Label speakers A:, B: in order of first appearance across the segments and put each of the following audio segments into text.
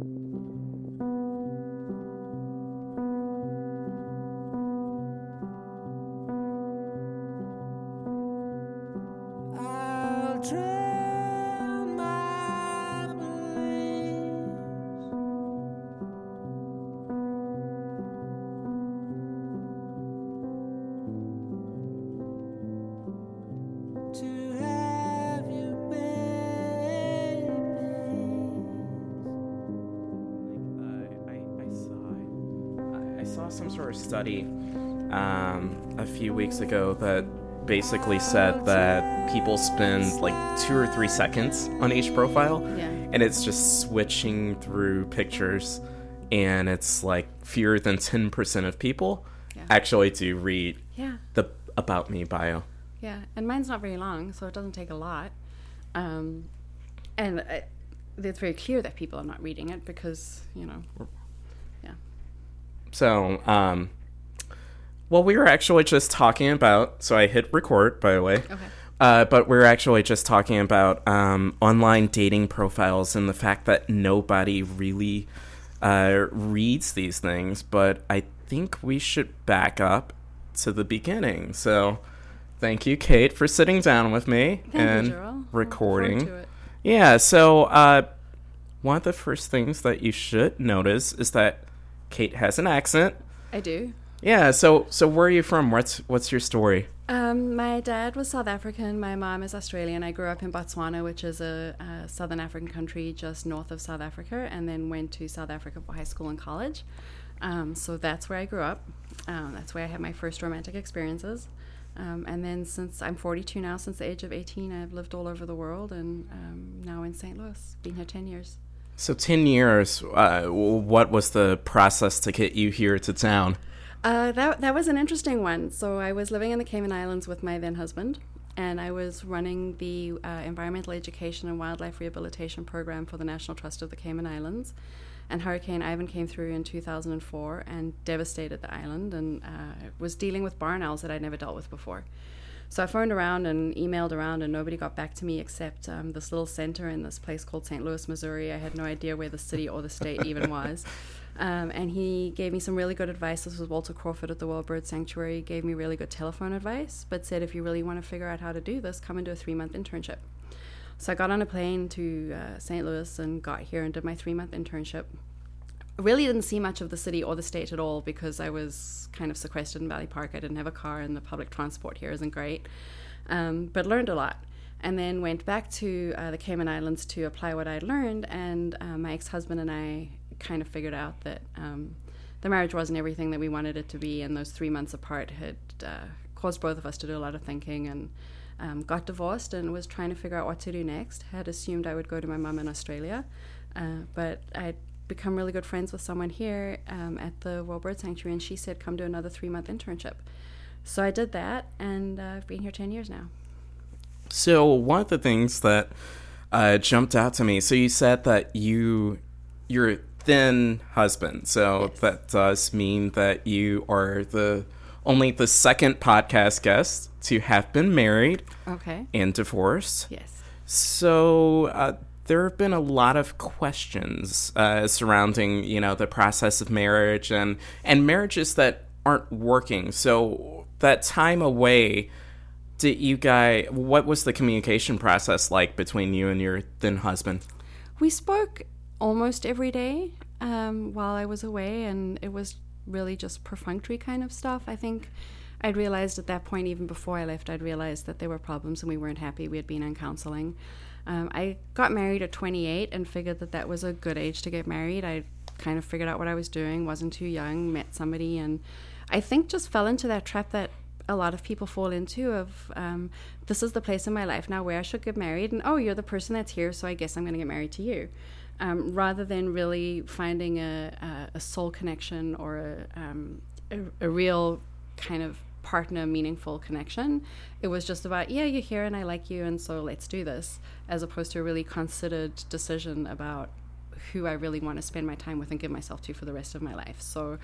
A: I'll
B: study um, a few weeks ago that basically said that people spend like two or three seconds on each profile,
C: Yeah.
B: and it's just switching through pictures, and it's like fewer than ten percent of people
C: Yeah.
B: actually do read
C: Yeah.
B: the about me bio.
C: Yeah, and mine's not very long, so it doesn't take a lot. Um, and uh, it's very clear that people are not reading it because, you know, yeah.
B: So, um, well, we were actually just talking about. So I hit record, by the way.
C: Okay.
B: Uh, but we are actually just talking about um, online dating profiles and the fact that nobody really uh, reads these things. But I think we should back up to the beginning. So, thank you, Cate, for sitting down with me
C: Thank
B: and
C: Gerald. I look forward
B: recording.
C: to it.
B: Yeah, so uh, one of the first things that you should notice is that Cate has an accent.
C: I do.
B: Yeah, so so where are you from? What's what's your story?
C: Um, my dad was South African. My mom is Australian. I grew up in Botswana, which is a, a southern African country just north of South Africa, and then went to South Africa for high school and college. Um, so that's where I grew up. Um, that's where I had my first romantic experiences. Um, and then since I'm 42 now, since the age of 18, I've lived all over the world and um, now in St. Louis. Been here 10 years.
B: So ten years. Uh, what was the process to get you here to town?
C: Uh, that that was an interesting one. So I was living in the Cayman Islands with my then husband, and I was running the uh, environmental education and wildlife rehabilitation program for the National Trust of the Cayman Islands. And Hurricane Ivan came through in 2004 and devastated the island, and uh, was dealing with barn owls that I'd never dealt with before. So I phoned around and emailed around, and nobody got back to me except um, this little center in this place called St. Louis, Missouri. I had no idea where the city or the state even was. Um, and he gave me some really good advice. This was Walter Crawford at the World Bird Sanctuary. He gave me really good telephone advice, but said if you really want to figure out how to do this, come and do a three month internship. So I got on a plane to uh, St. Louis and got here and did my three month internship. I really didn't see much of the city or the state at all because I was kind of sequestered in Valley Park. I didn't have a car, and the public transport here isn't great. Um, but learned a lot. And then went back to uh, the Cayman Islands to apply what I'd learned. And uh, my ex husband and I kind of figured out that um, the marriage wasn't everything that we wanted it to be. And those three months apart had uh, caused both of us to do a lot of thinking and um, got divorced and was trying to figure out what to do next. Had assumed I would go to my mum in Australia, uh, but I'd become really good friends with someone here um, at the World Bird Sanctuary, and she said, "Come do another three month internship." So I did that, and uh, I've been here ten years now.
B: So one of the things that uh, jumped out to me. So you said that you you're thin husband. So
C: Yes.
B: that does mean that you are the only the second podcast guest to have been married
C: Okay.
B: and divorced.
C: Yes.
B: So uh, there have been a lot of questions uh, surrounding, you know, the process of marriage and and marriages that aren't working. So that time away, did you guys? What was the communication process like between you and your then husband?
C: We spoke almost every day um, while I was away, and it was really just perfunctory kind of stuff. I think I'd realized at that point, even before I left, I'd realized that there were problems and we weren't happy. We had been in counseling. Um, I got married at 28 and figured that that was a good age to get married. I kind of figured out what I was doing, wasn't too young, met somebody, and I think just fell into that trap that a lot of people fall into of um, this is the place in my life now where I should get married, and oh, you're the person that's here, so I guess I'm going to get married to you. Um, rather than really finding a, a, a soul connection or a, um, a, a real kind of partner meaningful connection, it was just about, yeah, you're here and I like you, and so let's do this, as opposed to a really considered decision about who I really want to spend my time with and give myself to for the rest of my life. So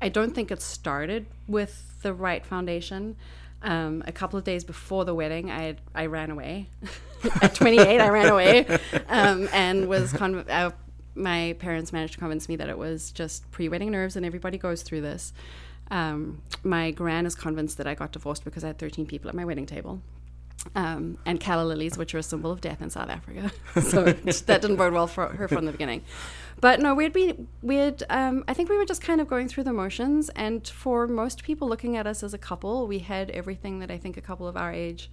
C: I don't think it started with the right foundation. Um, a couple of days before the wedding, I I ran away. At 28, I ran away um, and was con- I my parents managed to convince me that it was just pre-wedding nerves and everybody goes through this. Um, my gran is convinced that I got divorced because I had 13 people at my wedding table. Um, and calla lilies, which are a symbol of death in South Africa. so that didn't bode well for her from the beginning. But no, we'd be, we'd, um, I think we were just kind of going through the motions. And for most people looking at us as a couple, we had everything that I think a couple of our age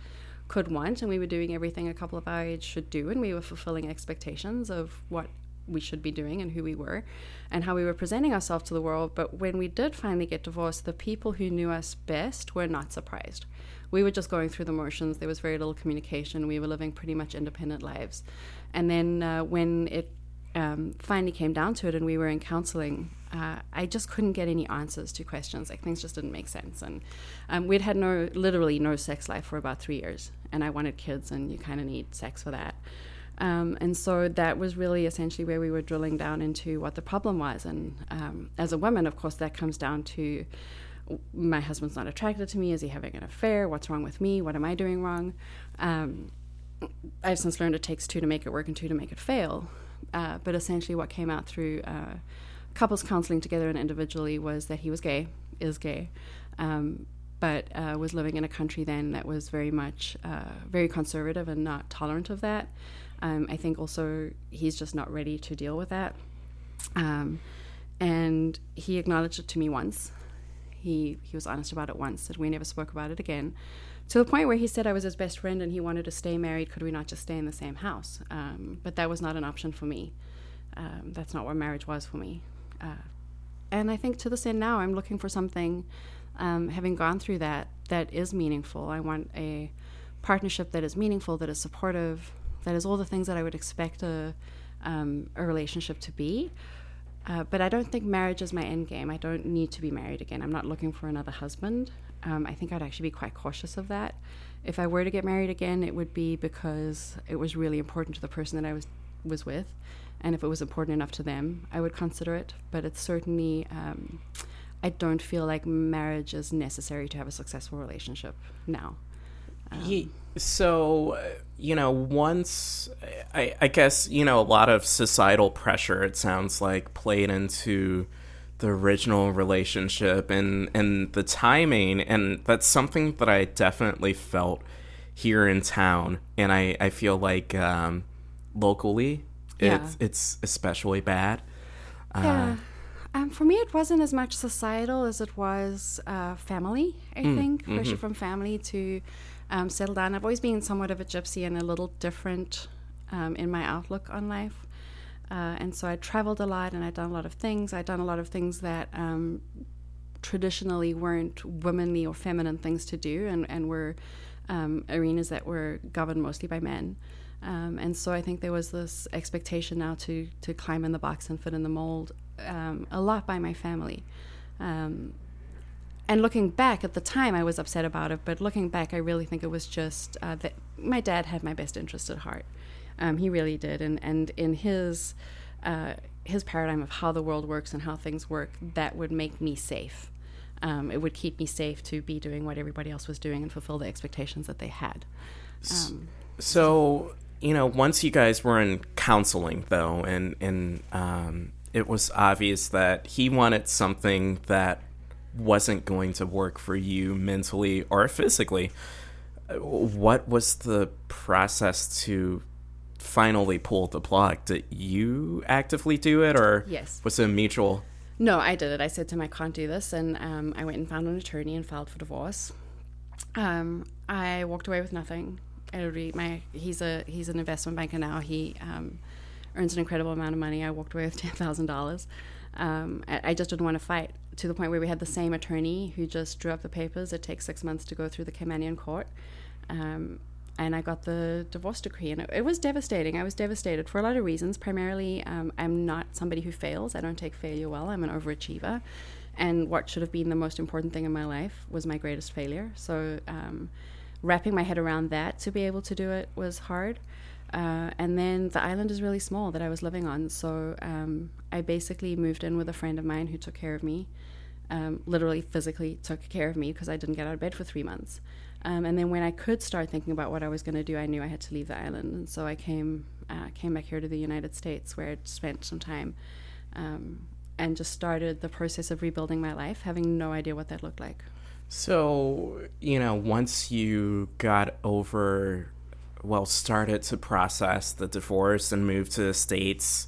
C: could want. And we were doing everything a couple of our age should do. And we were fulfilling expectations of what we should be doing and who we were and how we were presenting ourselves to the world. But when we did finally get divorced, the people who knew us best were not surprised. We were just going through the motions. There was very little communication. We were living pretty much independent lives. And then uh, when it um, finally came down to it and we were in counseling, uh, I just couldn't get any answers to questions. Like things just didn't make sense. And um, we'd had no, literally no sex life for about three years. And I wanted kids, and you kind of need sex for that. Um, and so that was really essentially where we were drilling down into what the problem was. And um, as a woman, of course, that comes down to my husband's not attracted to me. Is he having an affair? What's wrong with me? What am I doing wrong? Um, I've since learned it takes two to make it work and two to make it fail. Uh, but essentially, what came out through uh, couples counseling together and individually was that he was gay, is gay, um, but uh, was living in a country then that was very much uh, very conservative and not tolerant of that. Um, I think also he's just not ready to deal with that. Um, and he acknowledged it to me once. He he was honest about it once, and we never spoke about it again. To the point where he said I was his best friend and he wanted to stay married. Could we not just stay in the same house? Um, but that was not an option for me. Um, that's not what marriage was for me. Uh, and I think to this end now, I'm looking for something, um, having gone through that, that is meaningful. I want a partnership that is meaningful, that is supportive, that is all the things that I would expect a, um, a relationship to be. Uh, but I don't think marriage is my end game. I don't need to be married again. I'm not looking for another husband. Um, I think I'd actually be quite cautious of that. If I were to get married again, it would be because it was really important to the person that I was was with, and if it was important enough to them, I would consider it. But it's certainly, um, I don't feel like marriage is necessary to have a successful relationship now. Um,
B: Ye- so uh, you know once I, I guess you know a lot of societal pressure it sounds like played into the original relationship and and the timing and that's something that i definitely felt here in town and i i feel like um locally
C: Yeah.
B: it's it's especially bad uh,
C: Yeah. Um, for me, it wasn't as much societal as it was uh, family, I think. Pressure from family to um, down. I've always been somewhat of a gypsy and a little different um, in my outlook on life. Uh, and so I traveled a lot and I'd done a lot of things. I'd done a lot of things that um, traditionally weren't womanly or feminine things to do and, and were um, arenas that were governed mostly by men. Um, and so I think there was this expectation now to, to climb in the box and fit in the mold um, a lot by my family. Um, and looking back at the time, I was upset about it, but looking back, I really think it was just uh, that my dad had my best interest at heart. Um, he really did, and and in his uh, his paradigm of how the world works and how things work, that would make me safe. Um, it would keep me safe to be doing what everybody else was doing and fulfill the expectations that they had. Um,
B: So, you know, once you guys were in counseling, though, and and um, it was obvious that he wanted something that wasn't going to work for you mentally or physically. What was the process to finally pull the plug? Did you actively do it, or
C: Yes.
B: was it mutual?
C: No, I did it. I said to him, I can't do this. And um, I went and found an attorney and filed for divorce. Um, I walked away with nothing. I already, my, he's, a, he's an investment banker now. He um, earns an incredible amount of money. I walked away with $10,000. Um, I, just didn't want to fight to the point where we had the same attorney who just drew up the papers. It takes six months to go through the Caymanian court. Um, and I got the divorce decree, and it, it was devastating. I was devastated for a lot of reasons. Primarily, um, I'm not somebody who fails. I don't take failure well. I'm an overachiever, and what should have been the most important thing in my life was my greatest failure. So, um, wrapping my head around that to be able to do it was hard. Uh, and then the island is really small that I was living on, so um, I basically moved in with a friend of mine who took care of me um, literally physically took care of me because I didn't get out of bed for three months. Um, and then when I could start thinking about what I was going to do, I knew I had to leave the island, and so I came uh, came back here to the United States, where I'd spent some time, um, and just started the process of rebuilding my life, having no idea what that looked like.
B: So, you know, once you got over, well, started to process the divorce and moved to the States,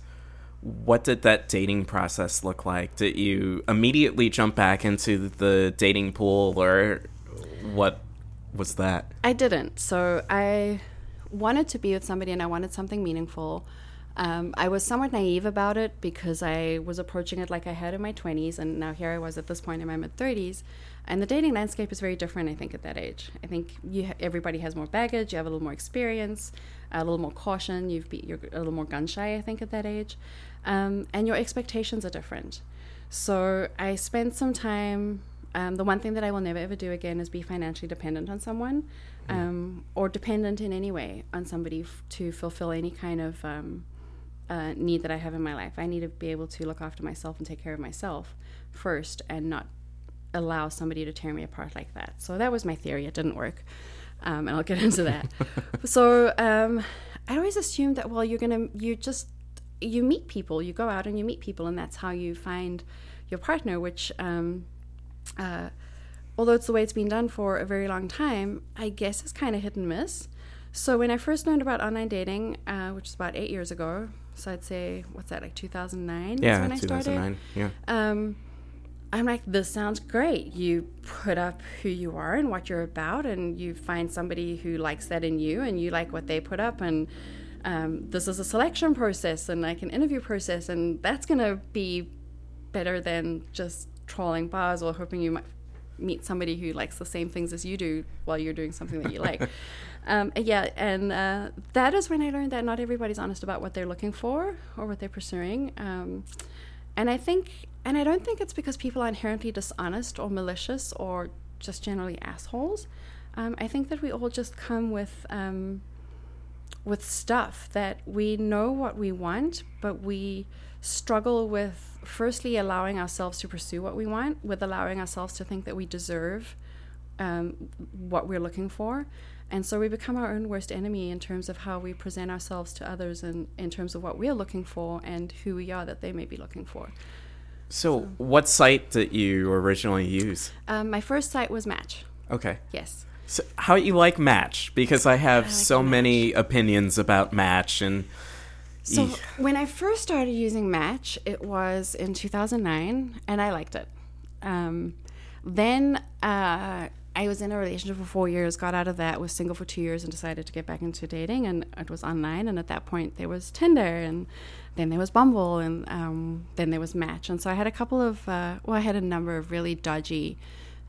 B: what did that dating process look like? Did you immediately jump back into the dating pool or what was that?
C: I didn't. So I wanted to be with somebody and I wanted something meaningful. Um, I was somewhat naive about it because I was approaching it like I had in my 20s, and now here I was at this point in my mid 30s. And the dating landscape is very different, I think, at that age. I think you ha- everybody has more baggage, you have a little more experience, a little more caution, you've be- you're a little more gun shy, I think, at that age. Um, and your expectations are different. So I spent some time. Um, the one thing that I will never ever do again is be financially dependent on someone, um, or dependent in any way on somebody f- to fulfill any kind of um, uh, need that I have in my life. I need to be able to look after myself and take care of myself first, and not allow somebody to tear me apart like that. So that was my theory. It didn't work, um, and I'll get into that. so um, I always assumed that well, you're gonna you just you meet people, you go out and you meet people, and that's how you find your partner. Which, um, uh, although it's the way it's been done for a very long time, I guess is kind of hit and miss. So when I first learned about online dating, uh, which is about eight years ago, so I'd say what's that like 2009? is
B: Yeah,
C: when I started.
B: 2009. Yeah.
C: Um, I'm like, this sounds great. You put up who you are and what you're about, and you find somebody who likes that in you, and you like what they put up, and um, this is a selection process and like an interview process, and that's gonna be better than just trolling bars or hoping you might meet somebody who likes the same things as you do while you're doing something that you like. Um, yeah, and uh, that is when I learned that not everybody's honest about what they're looking for or what they're pursuing. Um, and I think, and I don't think it's because people are inherently dishonest or malicious or just generally assholes. Um, I think that we all just come with um, with stuff that we know what we want, but we struggle with firstly allowing ourselves to pursue what we want, with allowing ourselves to think that we deserve um, what we're looking for. And so we become our own worst enemy in terms of how we present ourselves to others and in terms of what we're looking for and who we are that they may be looking for.
B: So, what site did you originally use?
C: Um, my first site was Match.
B: Okay.
C: Yes.
B: So how you like Match? Because I have
C: like
B: so
C: Match.
B: many opinions about Match, and
C: So
B: Eek.
C: when I first started using Match, it was in 2009, and I liked it. Um, then uh, I was in a relationship for four years, got out of that, was single for two years, and decided to get back into dating. And it was online, and at that point there was Tinder, and then there was Bumble, and um, then there was Match. And so I had a couple of, uh, well, I had a number of really dodgy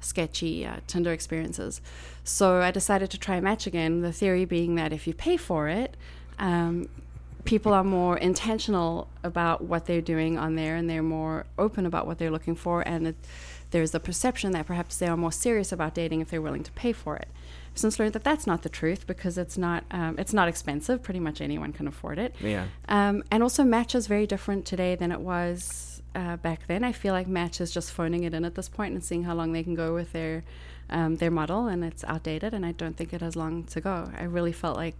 C: sketchy uh, Tinder experiences. So I decided to try Match again. The theory being that if you pay for it, um, people are more intentional about what they're doing on there, and they're more open about what they're looking for. And it, there's a perception that perhaps they are more serious about dating if they're willing to pay for it. Since learned that that's not the truth because it's not um, it's not expensive. Pretty much anyone can afford it.
B: yeah.
C: Um, and also, Match is very different today than it was uh, back then. I feel like Match is just phoning it in at this point and seeing how long they can go with their um, their model, and it's outdated. And I don't think it has long to go. I really felt like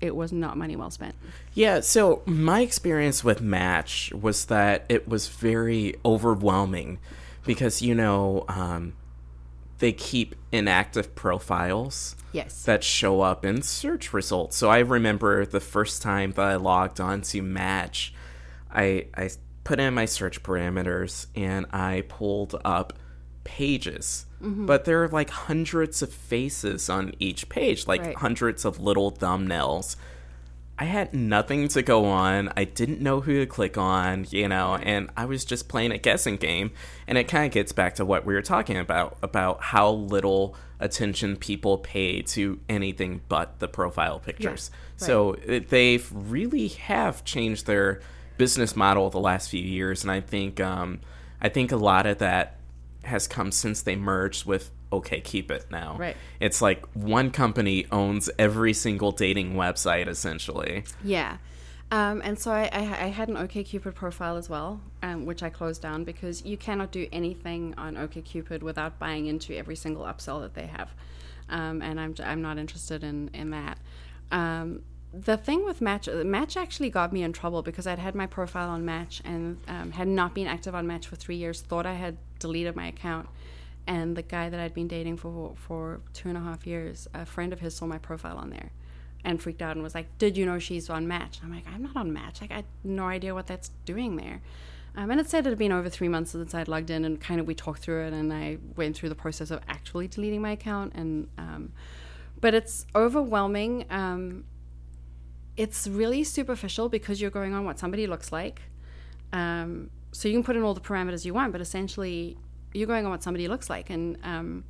C: it was not money well spent.
B: Yeah, so my experience with Match was that it was very overwhelming because, you know, um, they keep inactive profiles
C: Yes.
B: that show up in search results. So I remember the first time that I logged on to Match, I, I put in my search parameters and I pulled up pages.
C: Mm-hmm.
B: But there are like hundreds of faces on each page, like
C: Right.
B: hundreds of little thumbnails. I had nothing to go on. I didn't know who to click on, you know, and I was just playing a guessing game. And it kind of gets back to what we were talking about about how little attention people pay to anything but the profile pictures.
C: right.
B: So they've really have changed their business model the last few years, and I think um, I think a lot of that has come since they merged with OKCupid now.
C: Right.
B: It's like one company owns every single dating website essentially.
C: Yeah. Um, and so I, I, I had an OKCupid profile as well, um, which I closed down because you cannot do anything on OKCupid without buying into every single upsell that they have. um, and I'm I'm not interested in in that. Um, the thing with Match, Match actually got me in trouble because I'd had my profile on Match and um, had not been active on Match for three years. Thought I had deleted my account, and the guy that I'd been dating for for two and a half years, a friend of his saw my profile on there, and freaked out and was like, "Did you know she's on Match?" I'm like, "I'm not on Match. Like, I had no idea what that's doing there." Um, and it said it had been over three months since I'd logged in, and kind of we talked through it, and I went through the process of actually deleting my account, and um, but it's overwhelming. Um, it's really superficial because you're going on what somebody looks like. Um, so you can put in all the parameters you want, but essentially you're going on what somebody looks like, and um,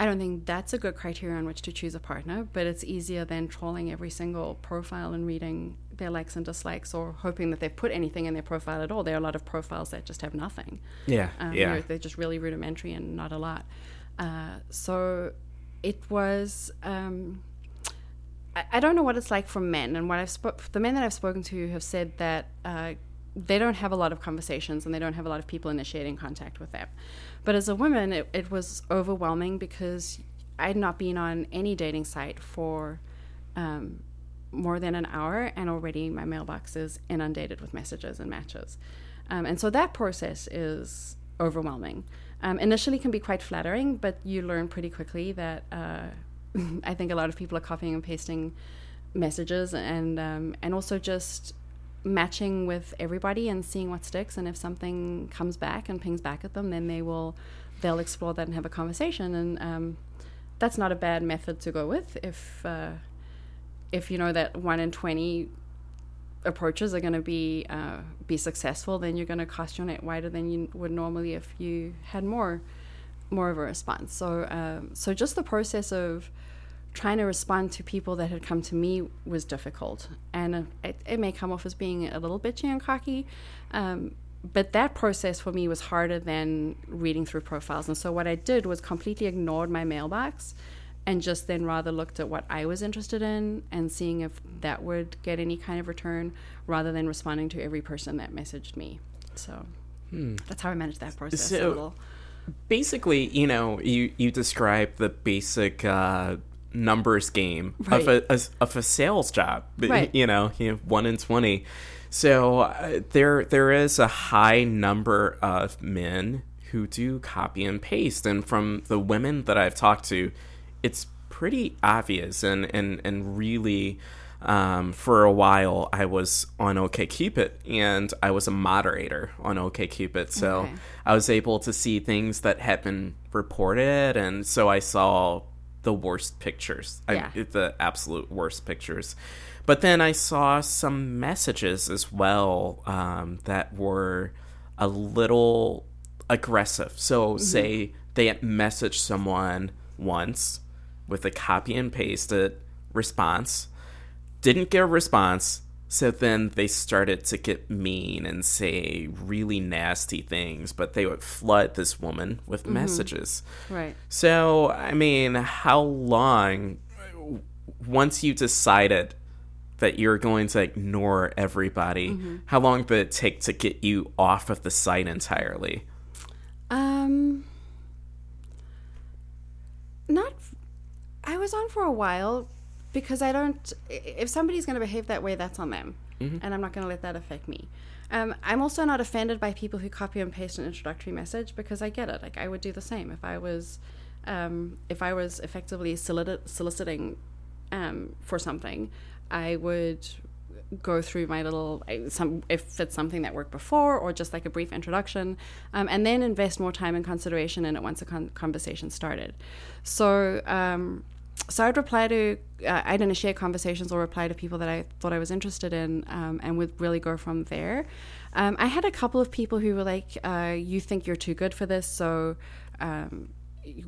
C: I don't think that's a good criteria on which to choose a partner. But it's easier than trolling every single profile and reading their likes and dislikes, or hoping that they've put anything in their profile at all. There are a lot of profiles that just have nothing.
B: Yeah,
C: Um,
B: yeah.
C: They're, they're just really rudimentary and not a lot. Uh, so it was. Um, I, I don't know what it's like for men, and what I've spo- the men that I've spoken to have said that uh, they don't have a lot of conversations and they don't have a lot of people initiating contact with them. But as a woman, it, it was overwhelming because I'd not been on any dating site for um, more than an hour, and already my mailbox is inundated with messages and matches. Um, and so that process is overwhelming. Um, initially, can be quite flattering, but you learn pretty quickly that uh, I think a lot of people are copying and pasting messages, and um, and also just matching with everybody and seeing what sticks. And if something comes back and pings back at them, then they will they'll explore that and have a conversation. And um, that's not a bad method to go with if uh, if you know that one in twenty approaches are going to be uh, be successful, then you're going to cast your net wider than you would normally if you had more more of a response. So um, so just the process of trying to respond to people that had come to me was difficult, and uh, it, it may come off as being a little bitchy and cocky. Um, but that process for me was harder than reading through profiles. And so what I did was completely ignored my mailbox and just then rather looked at what I was interested in and seeing if that would get any kind of return rather than responding to every person that messaged me. So that's how I managed that process a
B: So-
C: little.
B: basically, you know, you you describe the basic uh, numbers game of a, a of a sales job.
C: Right.
B: You know, you know, one in twenty. So uh, there there is a high number of men who do copy and paste, and from the women that I've talked to, it's pretty obvious and and and really. Um, for a while, I was on OK OKCupid, and I was a moderator on OK OKCupid. So
C: Okay.
B: I was able to see things that had been reported, and so I saw the worst pictures,
C: Yeah.
B: I, the absolute worst pictures. But then I saw some messages as well um, that were a little aggressive. So, say they had messaged someone once with a copy and pasted response, didn't get a response. So then they started to get mean and say really nasty things, but they would flood this woman with messages.
C: Right.
B: So, I mean, how long, once you decided that you're going to ignore everybody, how long did it take to get you off of the site entirely?
C: Um, not. I was on for a while because I don't. If somebody's going to behave that way, that's on them, and I'm not going to let that affect me. Um, I'm also not offended by people who copy and paste an introductory message because I get it. Like I would do the same if I was, um, if I was effectively solicit- soliciting um, for something, I would go through my little some if it's something that worked before or just like a brief introduction um, and then invest more time and consideration in it once a con- conversation started so um, so I'd reply to uh, I'd initiate conversations or reply to people that I thought I was interested in um, and would really go from there. Um, I had a couple of people who were like uh, you think you're too good for this so um,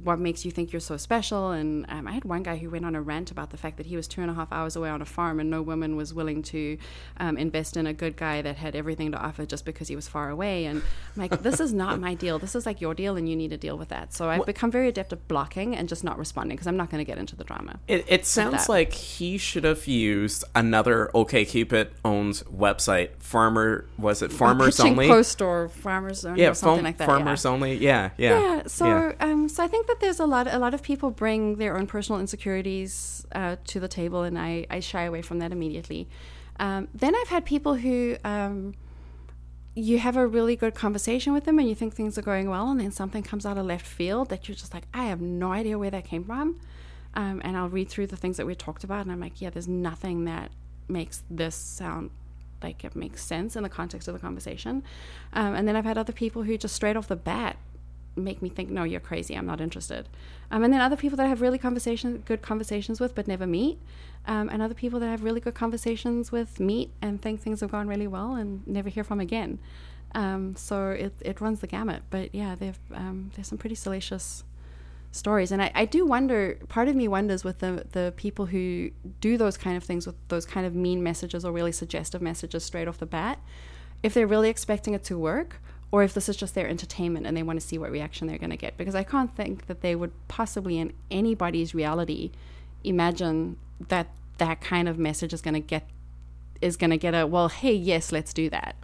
C: what makes you think you're so special? And um, I had one guy who went on a rant about the fact that he was two and a half hours away on a farm and no woman was willing to um, invest in a good guy that had everything to offer just because he was far away. And I'm like, this is not my deal. This is like your deal, and you need to deal with that. So I've become very adept at blocking and just not responding because I'm not going to get into the drama.
B: It, it sounds like he should have used another OKCupid owned website. Farmer was it Farmers Only?
C: Post or Farmers Only
B: yeah,
C: or something
B: phone-
C: like that. yeah.
B: Farmers Only. Yeah, yeah.
C: yeah so
B: yeah.
C: um so i I think that there's a lot. A lot of people bring their own personal insecurities uh, to the table, and I, I shy away from that immediately. Um, then I've had people who um, you have a really good conversation with them, and you think things are going well, and then something comes out of left field that you're just like, I have no idea where that came from. Um, and I'll read through the things that we talked about, and I'm like, yeah, there's nothing that makes this sound like it makes sense in the context of the conversation. Um, and then I've had other people who just straight off the bat make me think, no, you're crazy. I'm not interested. Um, and then other people that I have really conversation, good conversations with, but never meet. Um, and other people that I have really good conversations with, meet and think things have gone really well and never hear from again. Um, so it, it runs the gamut. But yeah, they've, um, there's some pretty salacious stories. And I, I do wonder, part of me wonders with the, the people who do those kind of things with those kind of mean messages or really suggestive messages straight off the bat, if they're really expecting it to work or if this is just their entertainment and they want to see what reaction they're going to get. Because I can't think that they would possibly, in anybody's reality, imagine that that kind of message is going to get is going to get a well hey yes let's do that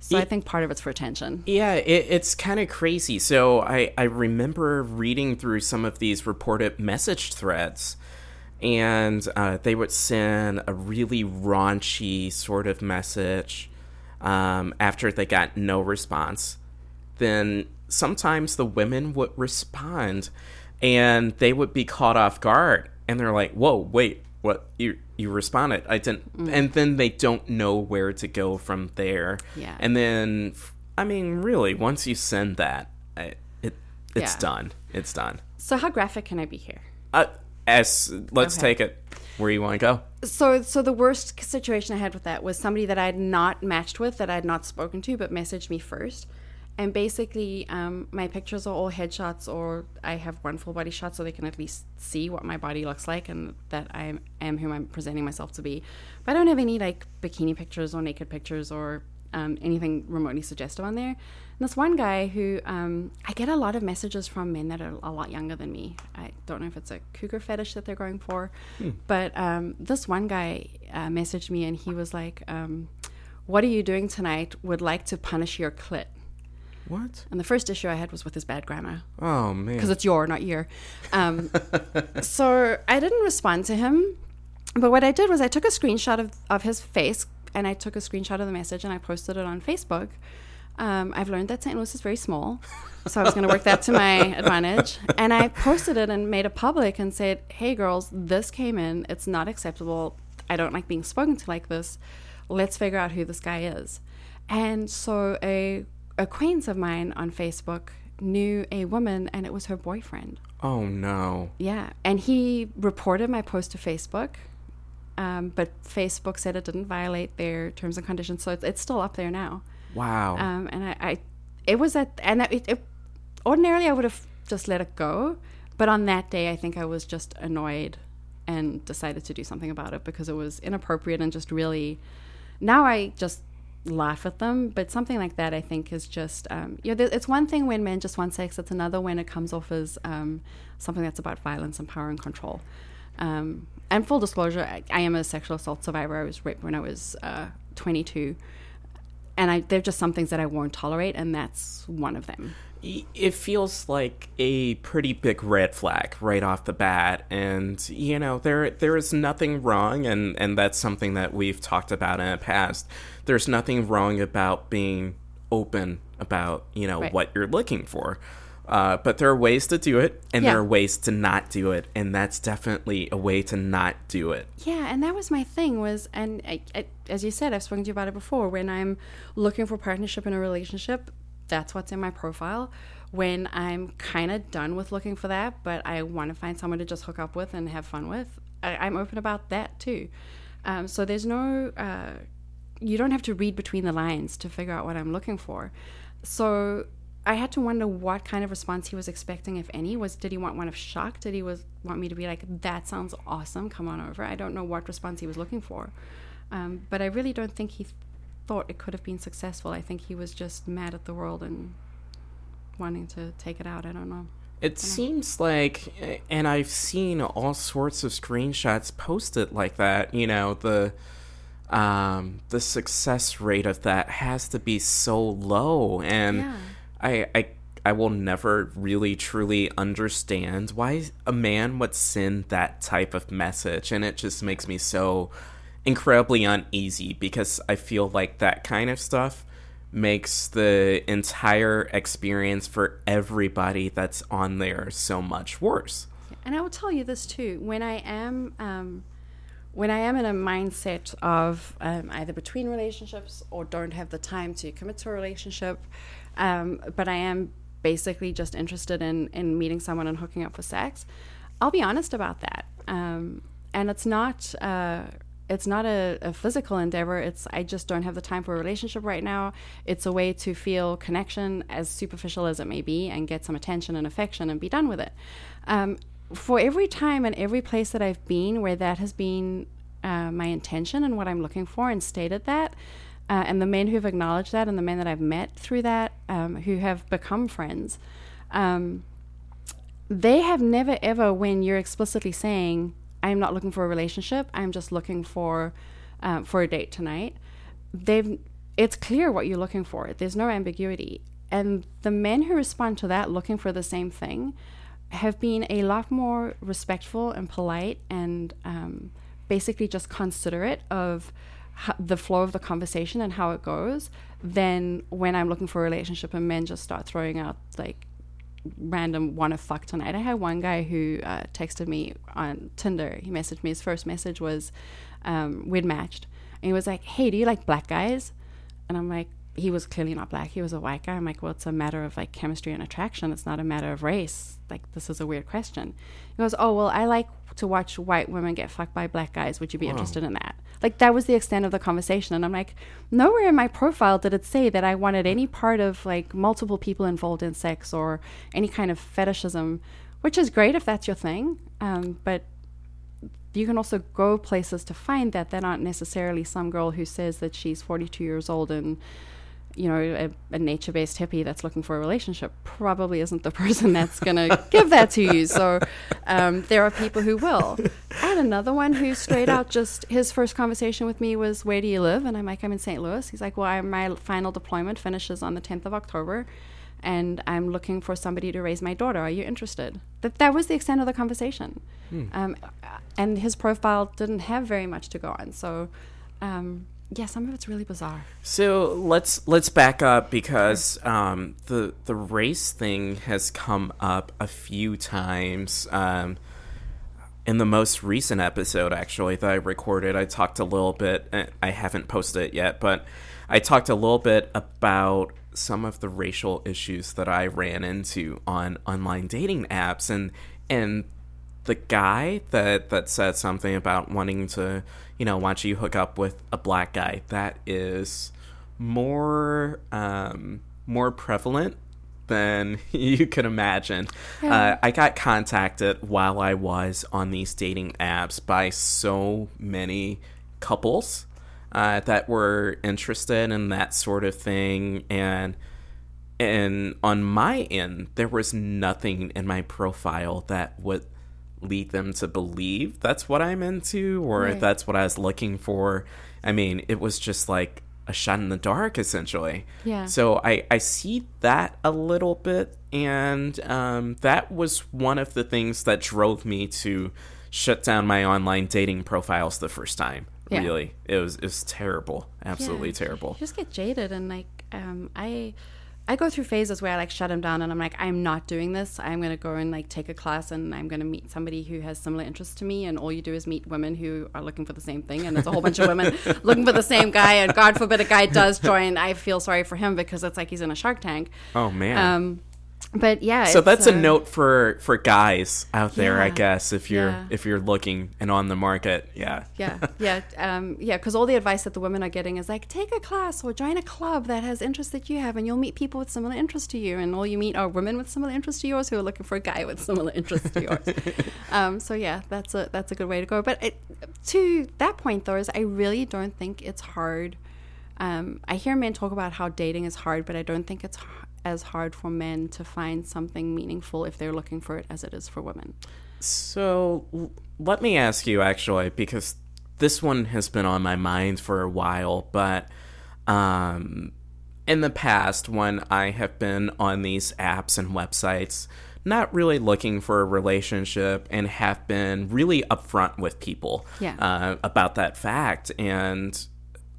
C: so i think part of it's for attention
B: Yeah, it, it's kind of crazy. So I, I remember reading through some of these reported message threads, and uh, they would send a really raunchy sort of message um, after they got no response. Then sometimes the women would respond, and they would be caught off guard, and they're like, "Whoa, wait." What you you responded? I didn't,
C: Mm.
B: and then they don't know where to go from there.
C: Yeah.
B: And then, I mean, really, once you send that, I- it it's
C: Yeah.
B: done. It's done.
C: so how graphic can i be here
B: Uh, as let's
C: Okay.
B: take it where you want to go.
C: so so the worst situation I had with that was somebody that I had not matched with, that I had not spoken to, but messaged me first. And basically, um, my pictures are all headshots, or I have one full body shot, so they can at least see what my body looks like and that I am, who I'm presenting myself to be. But I don't have any like bikini pictures or naked pictures or um, anything remotely suggestive on there. And this one guy who um, I get a lot of messages from men that are a lot younger than me. I don't know if it's a cougar fetish that they're going for, but um, this one guy uh, messaged me and he was like, um, "What are you doing tonight? Would like to punish your clit."
B: What?
C: And the first issue I had was with his bad grammar
B: Oh man.
C: because it's your, not your. Um, so I didn't respond to him. But what I did was I took a screenshot of, of his face and I took a screenshot of the message and I posted it on Facebook. Um, I've learned that St. Louis is very small, so I was going to work that to my advantage. And I posted it and made it public and said, "Hey girls, this came in. It's not acceptable. I don't like being spoken to like this. Let's figure out who this guy is." And so a acquaintance of mine on Facebook knew a woman, and it was her boyfriend.
B: oh no.
C: Yeah, and he reported my post to Facebook, um, but Facebook said it didn't violate their terms and conditions, so it's, it's still up there now.
B: Wow.
C: Um, and I, I, it was at, and it, it, ordinarily I would have just let it go, but on that day I think I was just annoyed and decided to do something about it because it was inappropriate and just really. Now I just laugh at them, but something like that I think is just, um, you know, there- it's one thing when men just want sex; it's another when it comes off as um, something that's about violence and power and control. Um, and full disclosure, I, I am a sexual assault survivor. I was raped when I was uh, 22 and I they're just some things that I won't tolerate, and that's one of them.
B: It feels like a pretty big red flag right off the bat and you know there there is nothing wrong and and that's something that we've talked about in the past there's nothing wrong about being open about you know
C: Right.
B: what you're looking for uh, but there are ways to do it and
C: Yeah.
B: there are ways to not do it and that's definitely a way to not do it
C: Yeah, and that was my thing was, and I, I, as you said, I've spoken to you about it before. When I'm looking for partnership in a relationship, that's what's in my profile. When I'm kind of done with looking for that, but I want to find someone to just hook up with and have fun with, I, I'm open about that too. Um, so there's no, uh, you don't have to read between the lines to figure out what I'm looking for. So I had to wonder what kind of response he was expecting, if any. Was did he want one of shock? Did he was want me to be like, "That sounds awesome, come on over"? I don't know what response he was looking for, um, but I really don't think he th- thought it could have been successful. I think he was just mad at the world and wanting to take it out. I don't know.
B: It seems like, and I've seen all sorts of screenshots posted like that. You know, the um, the success rate of that has to be so low, and
C: Yeah.
B: I, I I will never really truly understand why a man would send that type of message. And it just makes me so incredibly uneasy because I feel like that kind of stuff makes the entire experience for everybody that's on there so much worse.
C: And I will tell you this too: when I am, um, when I am in a mindset of um, either between relationships or don't have the time to commit to a relationship, um, but I am basically just interested in in meeting someone and hooking up for sex, I'll be honest about that. Um, and it's not. Uh, it's not a, a, physical endeavor. It's I just don't have the time for a relationship right now. It's a way to feel connection, as superficial as it may be, and get some attention and affection and be done with it. Um, for every time and every place that I've been where that has been uh, my intention and what I'm looking for, and stated that, uh, and the men who've acknowledged that, and the men that I've met through that, um, who have become friends, um, they have never ever, when you're explicitly saying I'm not looking for a relationship. I'm just looking for um, for a date tonight. They've it's clear what you're looking for. There's no ambiguity. And the men who respond to that looking for the same thing have been a lot more respectful and polite and um, basically just considerate of the flow of the conversation and how it goes than when I'm looking for a relationship and men just start throwing out like random want to fuck tonight. I had one guy who uh, texted me on Tinder. He messaged me. His first message was, um, we'd matched. And he was like, hey, do you like black guys? And I'm like, he was clearly not black. He was a white guy. I'm like, well, it's a matter of like chemistry and attraction. It's not a matter of race. Like, this is a weird question. He goes, oh, well, I like to watch white women get fucked by black guys. Would you be interested in that? Like, that was the extent of the conversation. And I'm like, nowhere in my profile did it say that I wanted any part of like multiple people involved in sex or any kind of fetishism, which is great if that's your thing. Um, but you can also go places to find that that aren't necessarily some girl who says that she's 42 years old and you know, a, a nature based hippie that's looking for a relationship probably isn't the person that's going to give that to you. So um, there are people who will. I had another one who straight out just his first conversation with me was, Where do you live? And I'm like, I'm in St. Louis. He's like, Well, I, my final deployment finishes on the 10th of October and I'm looking for somebody to raise my daughter. Are you interested? That that was the extent of the conversation, hmm. um, and his profile didn't have very much to go on. So, um, yeah, some of it's really bizarre.
B: So let's let's back up because um, the the race thing has come up a few times. Um, in the most recent episode, actually, that I recorded, I talked a little bit. I haven't posted it yet, but I talked a little bit about some of the racial issues that I ran into on online dating apps, and and the guy that that said something about wanting to you know watch you hook up with a black guy that is more um more prevalent than you could imagine. Yeah. Uh, I got contacted while I was on these dating apps by so many couples uh, that were interested in that sort of thing, and and on my end, there was nothing in my profile that would lead them to believe that's what I'm into or right. that's what I was looking for. I mean, it was just like a shot in the dark essentially.
C: Yeah.
B: So I I see that a little bit and um, that was one of the things that drove me to shut down my online dating profiles the first time. Yeah. Really. It was it was terrible. Absolutely yeah. terrible.
C: You just get jaded and like um I I go through phases where I like shut him down and I'm like, I'm not doing this. I'm going to go and like take a class and I'm going to meet somebody who has similar interests to me. And all you do is meet women who are looking for the same thing. And there's a whole bunch of women looking for the same guy. And God forbid a guy does join. I feel sorry for him because it's like he's in a shark tank.
B: Oh, man.
C: Um, but yeah
B: so that's uh, a note for for guys out there yeah, i guess if you're yeah. if you're looking and on the market. Yeah.
C: Yeah. Yeah um, yeah because all the advice that the women are getting is like take a class or join a club that has interests that you have and you'll meet people with similar interests to you and all you meet are women with similar interests to yours who are looking for a guy with similar interests to yours. Um, so yeah that's a that's a good way to go. But it, to that point though is i really don't think it's hard. Um, I hear men talk about how dating is hard, but I don't think it's as hard for men to find something meaningful if they're looking for it as it is for women.
B: So let me ask you actually, because this one has been on my mind for a while, but um, in the past, when I have been on these apps and websites, not really looking for a relationship and have been really upfront with people
C: Yeah.
B: uh, about that fact. And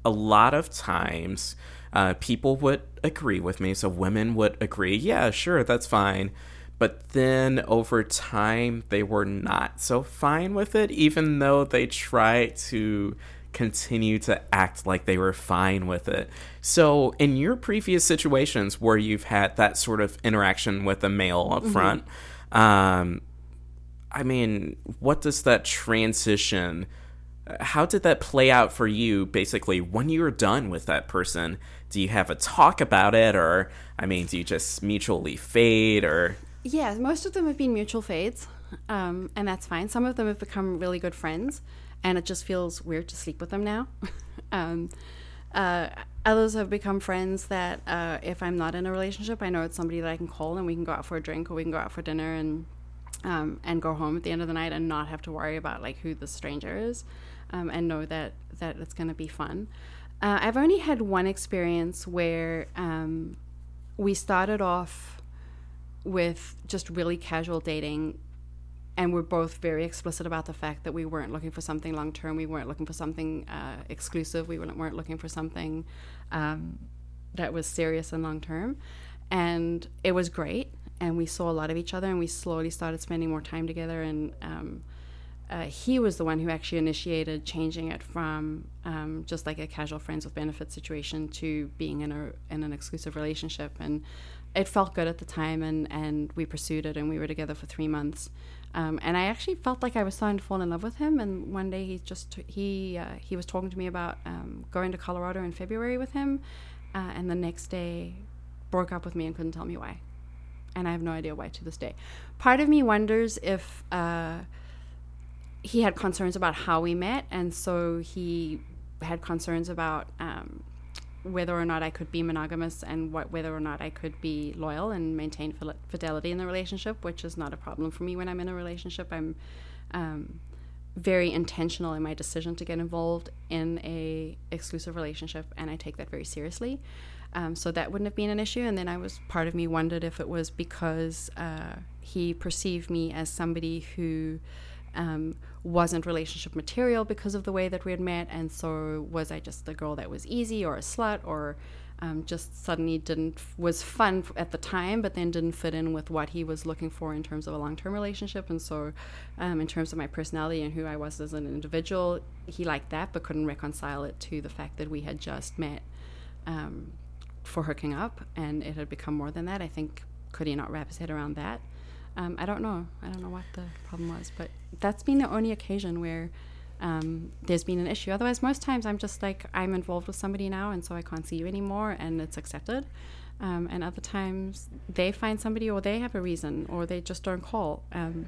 B: a lot of times, uh, people would agree with me. So women would agree, yeah, sure, that's fine. But then over time, they were not so fine with it, even though they tried to continue to act like they were fine with it. So, in your previous situations where you've had that sort of interaction with a male up front, um, I mean, what does that transition? How did that play out for you? Basically, when you were done with that person, do you have a talk about it, or I mean, do you just mutually fade, or
C: Yeah, most of them have been mutual fades, um, and that's fine. Some of them have become really good friends, and it just feels weird to sleep with them now. um, uh, others have become friends that uh, if I'm not in a relationship, I know it's somebody that I can call and we can go out for a drink or we can go out for dinner and um, and go home at the end of the night and not have to worry about like who the stranger is, um, and know that that it's going to be fun. Uh, I've only had one experience where um, we started off with just really casual dating and we're both very explicit about the fact that we weren't looking for something long term we weren't looking for something uh, exclusive we weren't, looking for something um, that was serious and long term and it was great and we saw a lot of each other and we slowly started spending more time together and um, uh, he was the one who actually initiated changing it from um, just like a casual friends with benefits situation to being in a in an exclusive relationship, and it felt good at the time, and and we pursued it, and we were together for three months, um, and I actually felt like I was starting to fall in love with him, and one day he just he uh, he was talking to me about um, going to Colorado in February with him, uh, and the next day broke up with me and couldn't tell me why, and I have no idea why to this day. Part of me wonders if. He had concerns about how we met, and so he had concerns about um, whether or not I could be monogamous and what whether or not I could be loyal and maintain fidelity in the relationship, which is not a problem for me when I'm in a relationship. I'm um, very intentional in my decision to get involved in a exclusive relationship, and I take that very seriously. Um, so that wouldn't have been an issue. And then I was part of me wondered if it was because uh, he perceived me as somebody who um, wasn't relationship material because of the way that we had met, and so was I just a girl that was easy or a slut or um, just suddenly didn't was fun at the time, but then didn't fit in with what he was looking for in terms of a long term relationship, and so um, in terms of my personality and who I was as an individual, he liked that, but couldn't reconcile it to the fact that we had just met um, for hooking up, and it had become more than that. I think could he not wrap his head around that? Um, I don't know. I don't know what the problem was, but that's been the only occasion where um, there's been an issue. Otherwise, most times I'm just like I'm involved with somebody now, and so I can't see you anymore, and it's accepted. Um, and other times they find somebody, or they have a reason, or they just don't call. Um,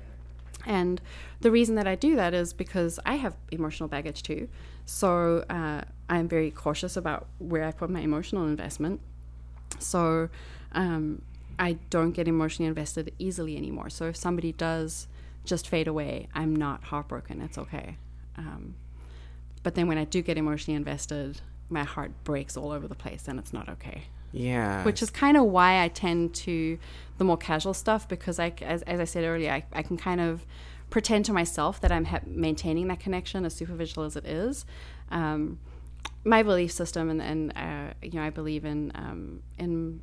C: and the reason that I do that is because I have emotional baggage too. So uh, I'm very cautious about where I put my emotional investment. So um, I don't get emotionally invested easily anymore. So if somebody does just fade away, I'm not heartbroken. It's okay. Um, but then when I do get emotionally invested, my heart breaks all over the place, and it's not okay
B: yeah,
C: which is kind of why I tend to the more casual stuff because I, as, as I said earlier, I, I can kind of pretend to myself that I'm ha- maintaining that connection as superficial as it is. Um, my belief system and, and uh, you know I believe in um, in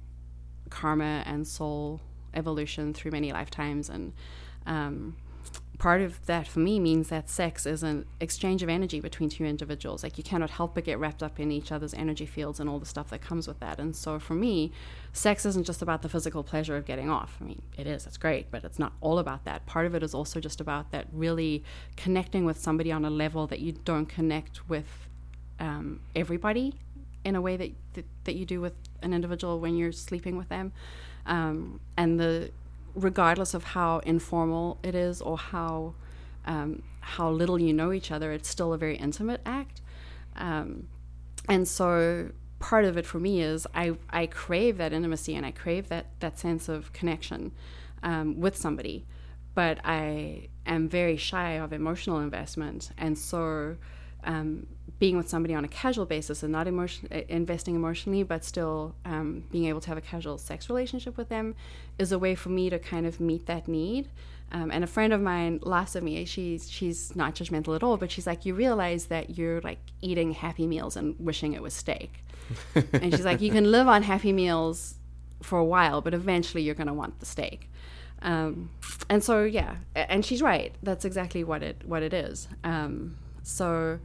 C: karma and soul evolution through many lifetimes. And um, part of that for me means that sex is an exchange of energy between two individuals. Like you cannot help but get wrapped up in each other's energy fields and all the stuff that comes with that. And so for me sex isn't just about the physical pleasure of getting off. I mean it is it's great but it's not all about that. Part of it is also just about that really connecting with somebody on a level that you don't connect with um, everybody in a way that, that that you do with an individual when you're sleeping with them um, and the regardless of how informal it is or how um, how little you know each other, it's still a very intimate act. Um, and so part of it for me is I, I crave that intimacy and I crave that, that sense of connection um, with somebody. But I am very shy of emotional investment. And so um, being with somebody on a casual basis and not emotion uh, investing emotionally, but still um, being able to have a casual sex relationship with them, is a way for me to kind of meet that need. Um, and a friend of mine laughs at me. She's she's not judgmental at all, but she's like, you realize that you're like eating Happy Meals and wishing it was steak. and she's like, you can live on Happy Meals for a while, but eventually you're going to want the steak. Um, and so yeah, and she's right. That's exactly what it what it is. Um, so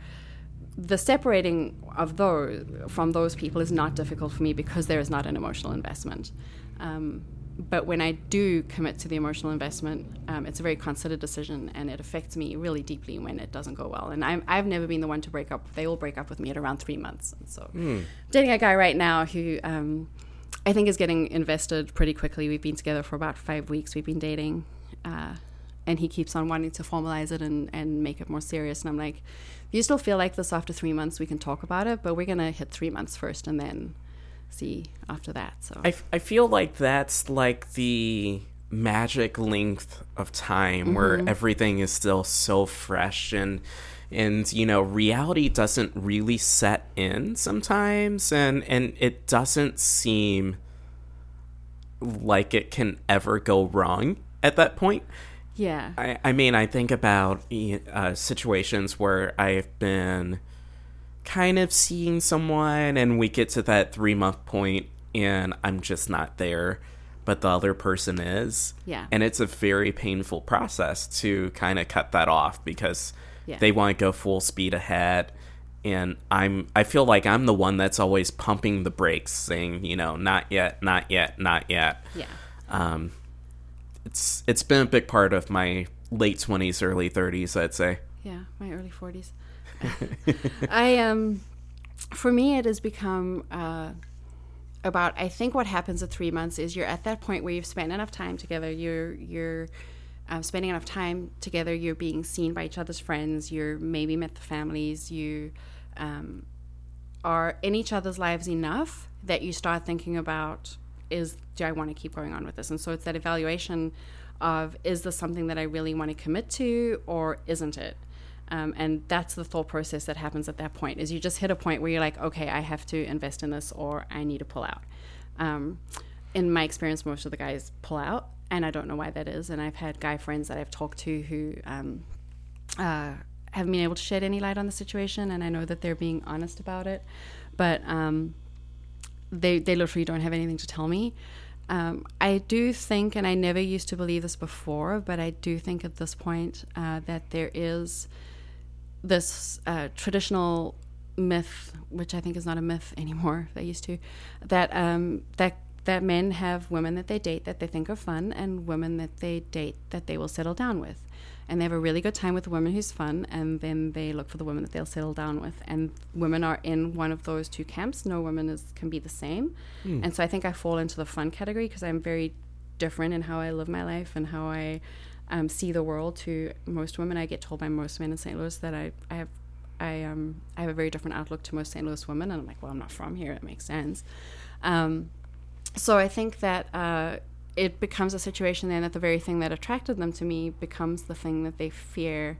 C: the separating of those from those people is not difficult for me because there is not an emotional investment. Um, but when I do commit to the emotional investment, um, it's a very considered decision, and it affects me really deeply when it doesn't go well. And I'm, I've never been the one to break up. They all break up with me at around three months. And so, dating a guy right now who um, I think is getting invested pretty quickly. We've been together for about five weeks. We've been dating, uh, and he keeps on wanting to formalize it and, and make it more serious. And I'm like, you still feel like this after three months, we can talk about it, but we're gonna hit three months first, and then see after that. So
B: I, f- I feel like that's like the magic length of time where mm-hmm. everything is still so fresh and and you know reality doesn't really set in sometimes and and it doesn't seem like it can ever go wrong at that point
C: yeah,
B: I, I mean, I think about uh, situations where I've been kind of seeing someone and we get to that three month point and I'm just not there, but the other person is.
C: Yeah.
B: And it's a very painful process to kind of cut that off because
C: Yeah.
B: they want to go full speed ahead. And I'm, I feel like I'm the one that's always pumping the brakes, saying, you know, not yet, not yet, not yet
C: yeah.
B: um, it's it's been a big part of my late twenties, early thirties, I'd say.
C: Yeah, my early 40s. I um for me it has become uh about I think what happens at 3 months is you're at that point where you've spent enough time together, you're you're um, spending enough time together, you're being seen by each other's friends, you're maybe met the families, you um, are in each other's lives enough that you start thinking about is do I want to keep going on with this? And so it's that evaluation of is this something that I really want to commit to or isn't it? Um, and that's the thought process that happens at that point is you just hit a point where you're like okay i have to invest in this or i need to pull out um, in my experience most of the guys pull out and i don't know why that is and i've had guy friends that i've talked to who um, uh, haven't been able to shed any light on the situation and i know that they're being honest about it but um, they, they literally don't have anything to tell me um, I do think, and I never used to believe this before, but I do think at this point uh, that there is this uh, traditional myth, which I think is not a myth anymore. They used to that um, that that men have women that they date that they think are fun, and women that they date that they will settle down with, and they have a really good time with the woman who's fun, and then they look for the woman that they'll settle down with. And women are in one of those two camps. No woman is can be the same, and so I think I fall into the fun category because I'm very different in how I live my life and how I um, see the world to most women. I get told by most men in St. Louis that I, I have I um I have a very different outlook to most St. Louis women, and I'm like, well, I'm not from here. It makes sense. Um, so I think that uh, it becomes a situation then that the very thing that attracted them to me becomes the thing that they fear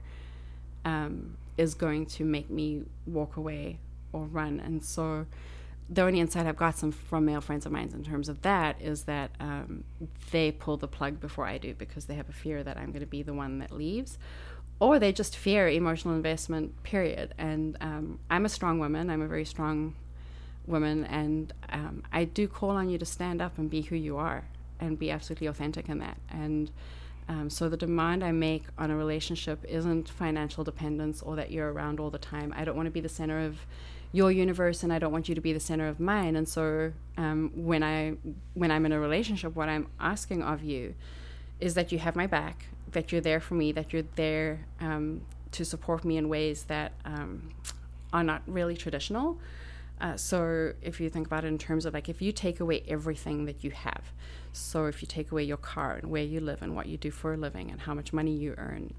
C: um, is going to make me walk away or run. And so the only insight I've got some from male friends of mine in terms of that is that um, they pull the plug before I do because they have a fear that I'm going to be the one that leaves, or they just fear emotional investment. Period. And um, I'm a strong woman. I'm a very strong woman, and um, I do call on you to stand up and be who you are and be absolutely authentic in that. And um, so the demand I make on a relationship isn't financial dependence or that you're around all the time. I don't want to be the center of your universe, and I don't want you to be the center of mine. And so um, when I when I'm in a relationship, what I'm asking of you is that you have my back, that you're there for me, that you're there um, to support me in ways that um, are not really traditional. Uh, so if you think about it in terms of like if you take away everything that you have, so if you take away your car and where you live and what you do for a living and how much money you earn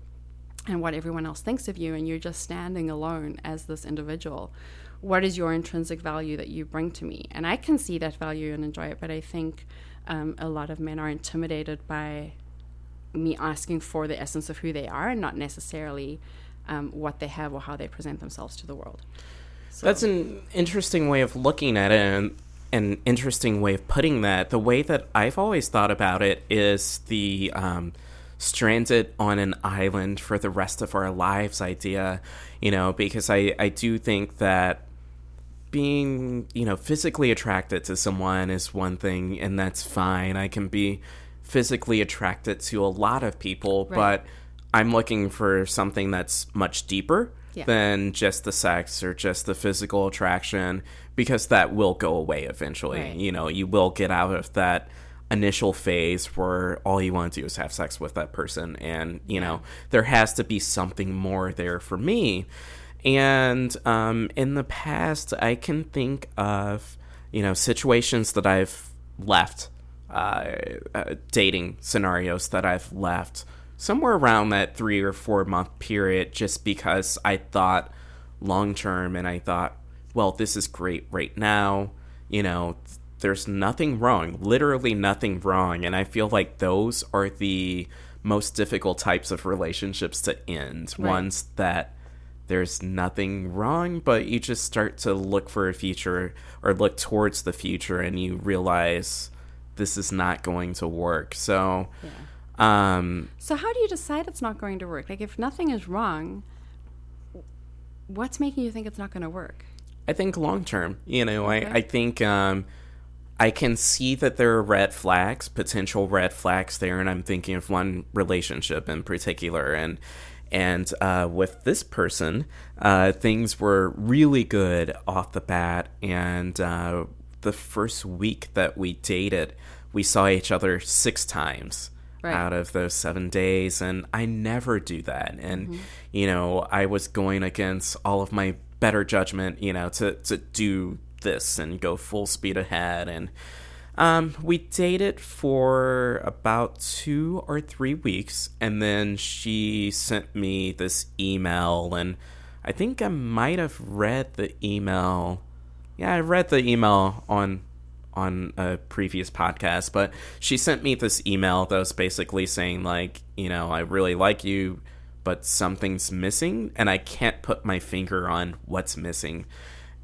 C: and what everyone else thinks of you and you're just standing alone as this individual, what is your intrinsic value that you bring to me? And I can see that value and enjoy it, but I think um, a lot of men are intimidated by me asking for the essence of who they are and not necessarily um, what they have or how they present themselves to the world. So,
B: That's an interesting way of looking at it and an interesting way of putting that. The way that I've always thought about it is the um, stranded on an island for the rest of our lives idea, you know, because I, I do think that being, you know, physically attracted to someone is one thing, and that's fine. I can be physically attracted to a lot of people,
C: Right.
B: but I'm looking for something that's much deeper
C: Yeah.
B: than just the sex or just the physical attraction because that will go away eventually.
C: Right.
B: You know, you will get out of that initial phase where all you want to do is have sex with that person and you know there has to be something more there for me and um, in the past i can think of you know situations that i've left uh, uh, dating scenarios that i've left somewhere around that three or four month period just because i thought long term and i thought well this is great right now. You know there's nothing wrong literally nothing wrong. And i feel like those are the most difficult types of relationships to end.
C: Right.
B: ones that there's nothing wrong but you just start to look for a future or look towards the future and you realize this is not going to work. So um
C: so how do you decide it's not going to work? Like, if nothing is wrong, what's making you think it's not going to work?
B: I think long term, you know, I, I think um, I can see that there are red flags, potential red flags there, and I'm thinking of one relationship in particular, and and uh, with this person, uh, things were really good off the bat, and uh, the first week that we dated, we saw each other six times
C: Right.
B: out of those seven days and i never do that. And you know i was going against all of my better judgment you know to to do this and go full speed ahead. And um, we dated for about two or three weeks and then she sent me this email and i think i might have read the email. Yeah i read the email on on a previous podcast, but she sent me this email that was basically saying like, you know, I really like you, but something's missing and I can't put my finger on what's missing.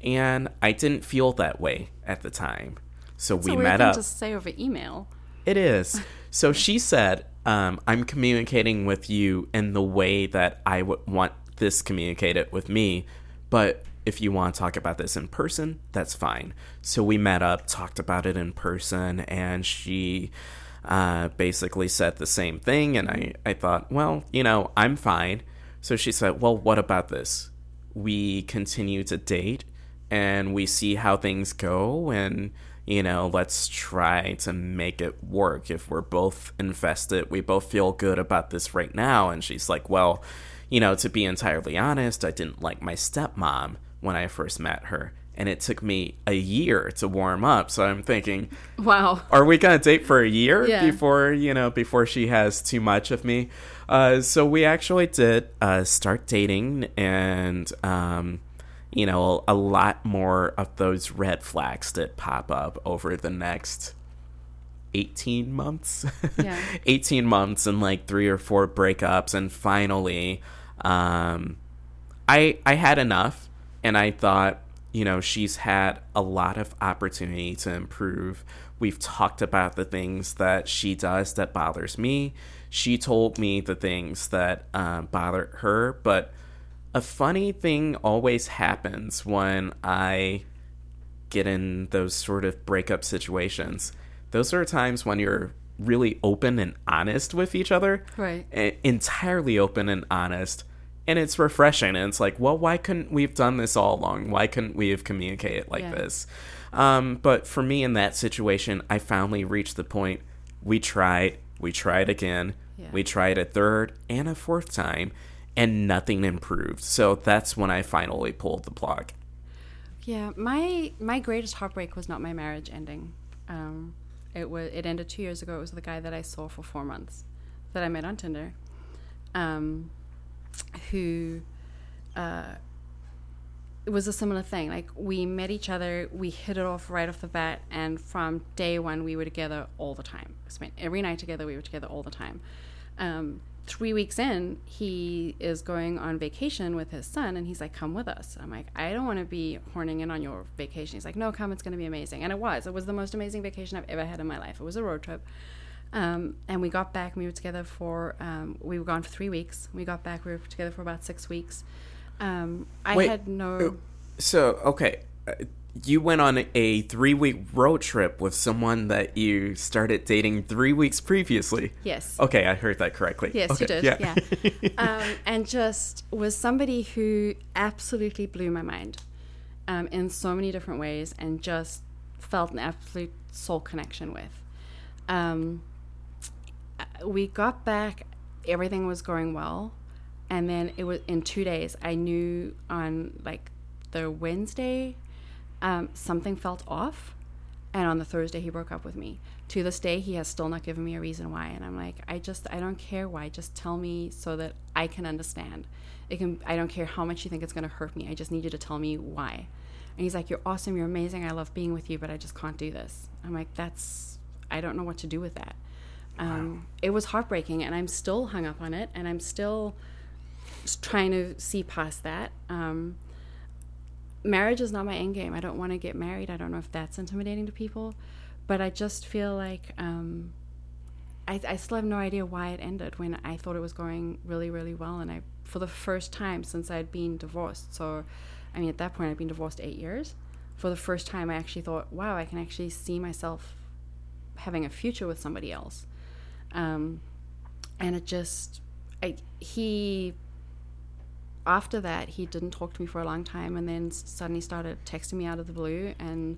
B: And I didn't feel that way at the time. So
C: It's
B: we met up.
C: to say over email.
B: It is. So she said, um, I'm communicating with you in the way that I would want this communicated with me, but if you want to talk about this in person, that's fine. So we met up, talked about it in person, and she uh, basically said the same thing. And I, I thought, well, you know, I'm fine. So she said, well, what about this? We continue to date and we see how things go and you know let's try to make it work if we're both invested we both feel good about this right now and she's like well you know to be entirely honest i didn't like my stepmom when i first met her and it took me a year to warm up so i'm thinking
C: Wow.
B: are we gonna date for a year
C: Yeah.
B: before you know before she has too much of me uh, so we actually did uh, start dating and um, you know a lot more of those red flags that pop up over the next 18 months
C: Yeah.
B: 18 months and like three or four breakups and finally um i i had enough and i thought you know she's had a lot of opportunity to improve we've talked about the things that she does that bothers me she told me the things that uh, bother her but a funny thing always happens when i get in those sort of breakup situations. Those are times when you're really open and honest with each other.
C: Right.
B: Entirely open and honest. And it's refreshing. And it's like, well, why couldn't we have done this all along? Why couldn't we have communicated like
C: Yeah.
B: this? Um, but for me in that situation, I finally reached the point we tried, we tried again,
C: Yeah.
B: we tried a third and a fourth time, and nothing improved. So that's when I finally pulled the plug.
C: Yeah, my my greatest heartbreak was not my marriage ending. Um, it was it ended two years ago. It was the guy that I saw for four months, that I met on Tinder, um, who, uh, it was a similar thing. Like we met each other, we hit it off right off the bat, and from day one we were together all the time. We spent every night together. We were together all the time. Um, three weeks in, he is going on vacation with his son, and he's like, "Come with us." I'm like, "I don't want to be horning in on your vacation." He's like, "No, come. It's going to be amazing." And it was. It was the most amazing vacation I've ever had in my life. It was a road trip. Um, and we got back. We were together for. Um, we were gone for three weeks. We got back. We were together for about six weeks. Um, I
B: Wait,
C: had no.
B: uh, So, okay, uh, you went on a three week road trip with someone that you started dating three weeks previously.
C: Yes.
B: Okay, I heard that correctly.
C: Yes,
B: okay,
C: you did. Yeah. um, and just was somebody who absolutely blew my mind um, in so many different ways and just felt an absolute soul connection with. Um, we got back, everything was going well. And then it was in two days, I knew on like the Wednesday, um, something felt off. And on the Thursday, he broke up with me. To this day, he has still not given me a reason why. And I'm like, I just, I don't care why. Just tell me so that I can understand. It can, I don't care how much you think it's going to hurt me. I just need you to tell me why. And he's like, You're awesome. You're amazing. I love being with you, but I just can't do this. I'm like, That's, I don't know what to do with that. Um, It was heartbreaking, and I'm still hung up on it, and I'm still trying to see past that. Um, marriage is not my end game. I don't want to get married. I don't know if that's intimidating to people, but I just feel like um, I, I still have no idea why it ended when I thought it was going really, really well. And I, for the first time since I'd been divorced, so I mean, at that point, I'd been divorced eight years. For the first time, I actually thought, wow, I can actually see myself having a future with somebody else. Um, and it just, I, he after that, he didn't talk to me for a long time, and then suddenly started texting me out of the blue, and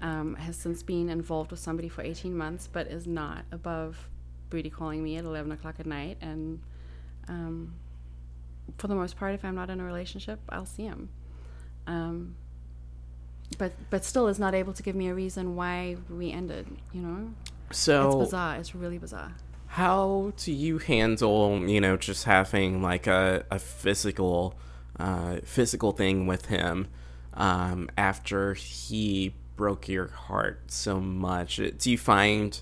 C: um, has since been involved with somebody for 18 months, but is not above booty calling me at 11 o'clock at night. And um, for the most part, if I'm not in a relationship, I'll see him. Um, but but still is not able to give me a reason why we ended. You know,
B: So,
C: it's bizarre. It's really bizarre.
B: how do you handle, you know, just having like a, a physical, uh, physical thing with him um, after he broke your heart so much? Do you find,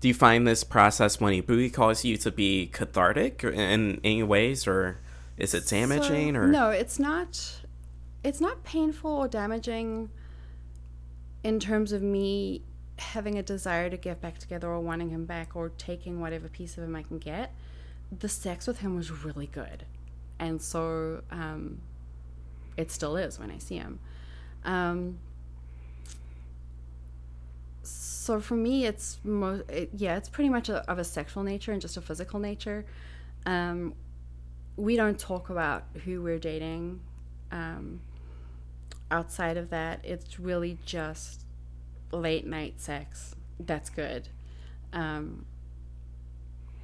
B: do you find this process when he booty calls you to be cathartic in any ways, or is it damaging?
C: So-
B: or
C: no, it's not. It's not painful or damaging. In terms of me having a desire to get back together or wanting him back or taking whatever piece of him I can get, the sex with him was really good, and so um, it still is when I see him. Um, so for me, it's mo- it, yeah, it's pretty much a, of a sexual nature and just a physical nature. Um, we don't talk about who we're dating. Um, outside of that, it's really just late night sex. That's good. Um,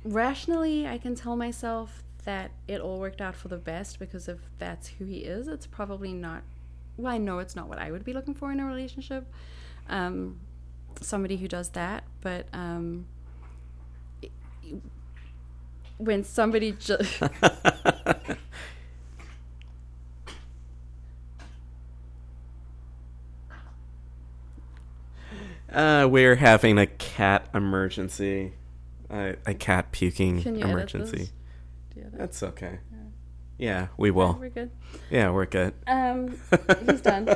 C: rationally, I can tell myself that it all worked out for the best because if that's who he is, it's probably not. Well, I know it's not what I would be looking for in a relationship. Um, somebody who does that, but um, when somebody just
B: Uh, we're having a cat emergency. Uh, a cat puking
C: Can you edit
B: emergency.
C: this? Do that?
B: That's okay. Yeah, we will.
C: We're good.
B: Yeah, we're good.
C: Um, he's done.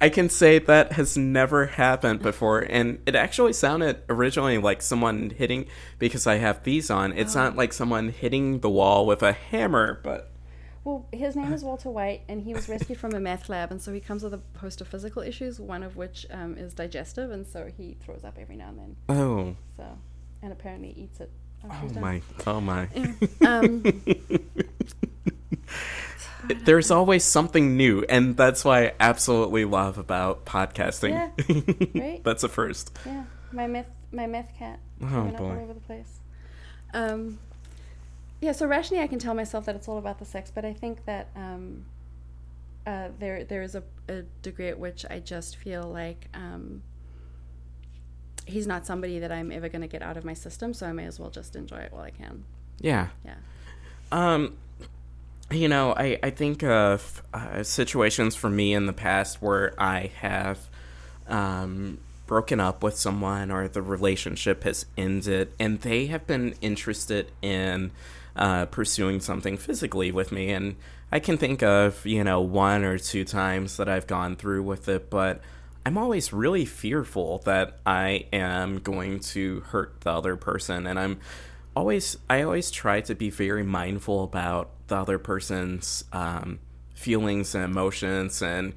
B: I can say that has never happened before, and it actually sounded originally like someone hitting because I have these on. It's
C: Oh.
B: not like someone hitting the wall with a hammer, but
C: Well, his name is Walter White, and he was rescued from a meth lab, and so he comes with a host of physical issues, one of which um, is digestive, and so he throws up every now and then.
B: oh,
C: So, and apparently eats it.
B: oh my, oh my.
C: Um,
B: There's always something new, and that's why I absolutely love about podcasting.
C: Yeah, right?
B: That's a first.
C: yeah, my meth, my meth cat.
B: Oh,
C: up all over the place. Um, yeah, so rationally, I can tell myself that it's all about the sex, but I think that um, uh, there there is a, a degree at which I just feel like um, he's not somebody that I'm ever going to get out of my system, so I may as well just enjoy it while I can.
B: Yeah.
C: Yeah.
B: Um, you know, I, I think of uh, situations for me in the past where I have um, broken up with someone or the relationship has ended and they have been interested in uh, pursuing something physically with me. And I can think of, you know, one or two times that I've gone through with it, but I'm always really fearful that I am going to hurt the other person. And I'm always, I always try to be very mindful about the other person's um, feelings and emotions and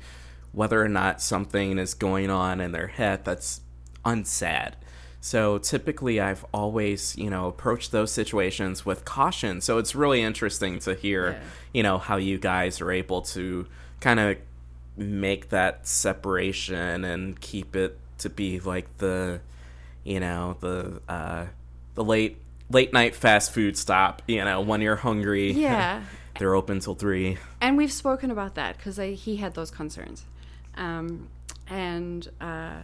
B: whether or not something is going on in their head that's unsad. So typically, I've always, you know, approached those situations with caution. So it's really interesting to hear,
C: Yeah.
B: you know, how you guys are able to kind of make that separation and keep it to be like the, you know, the uh, the late late night fast food stop. You know, when you're hungry,
C: Yeah.
B: they're open till three.
C: and we've spoken about that because he had those concerns um, and uh,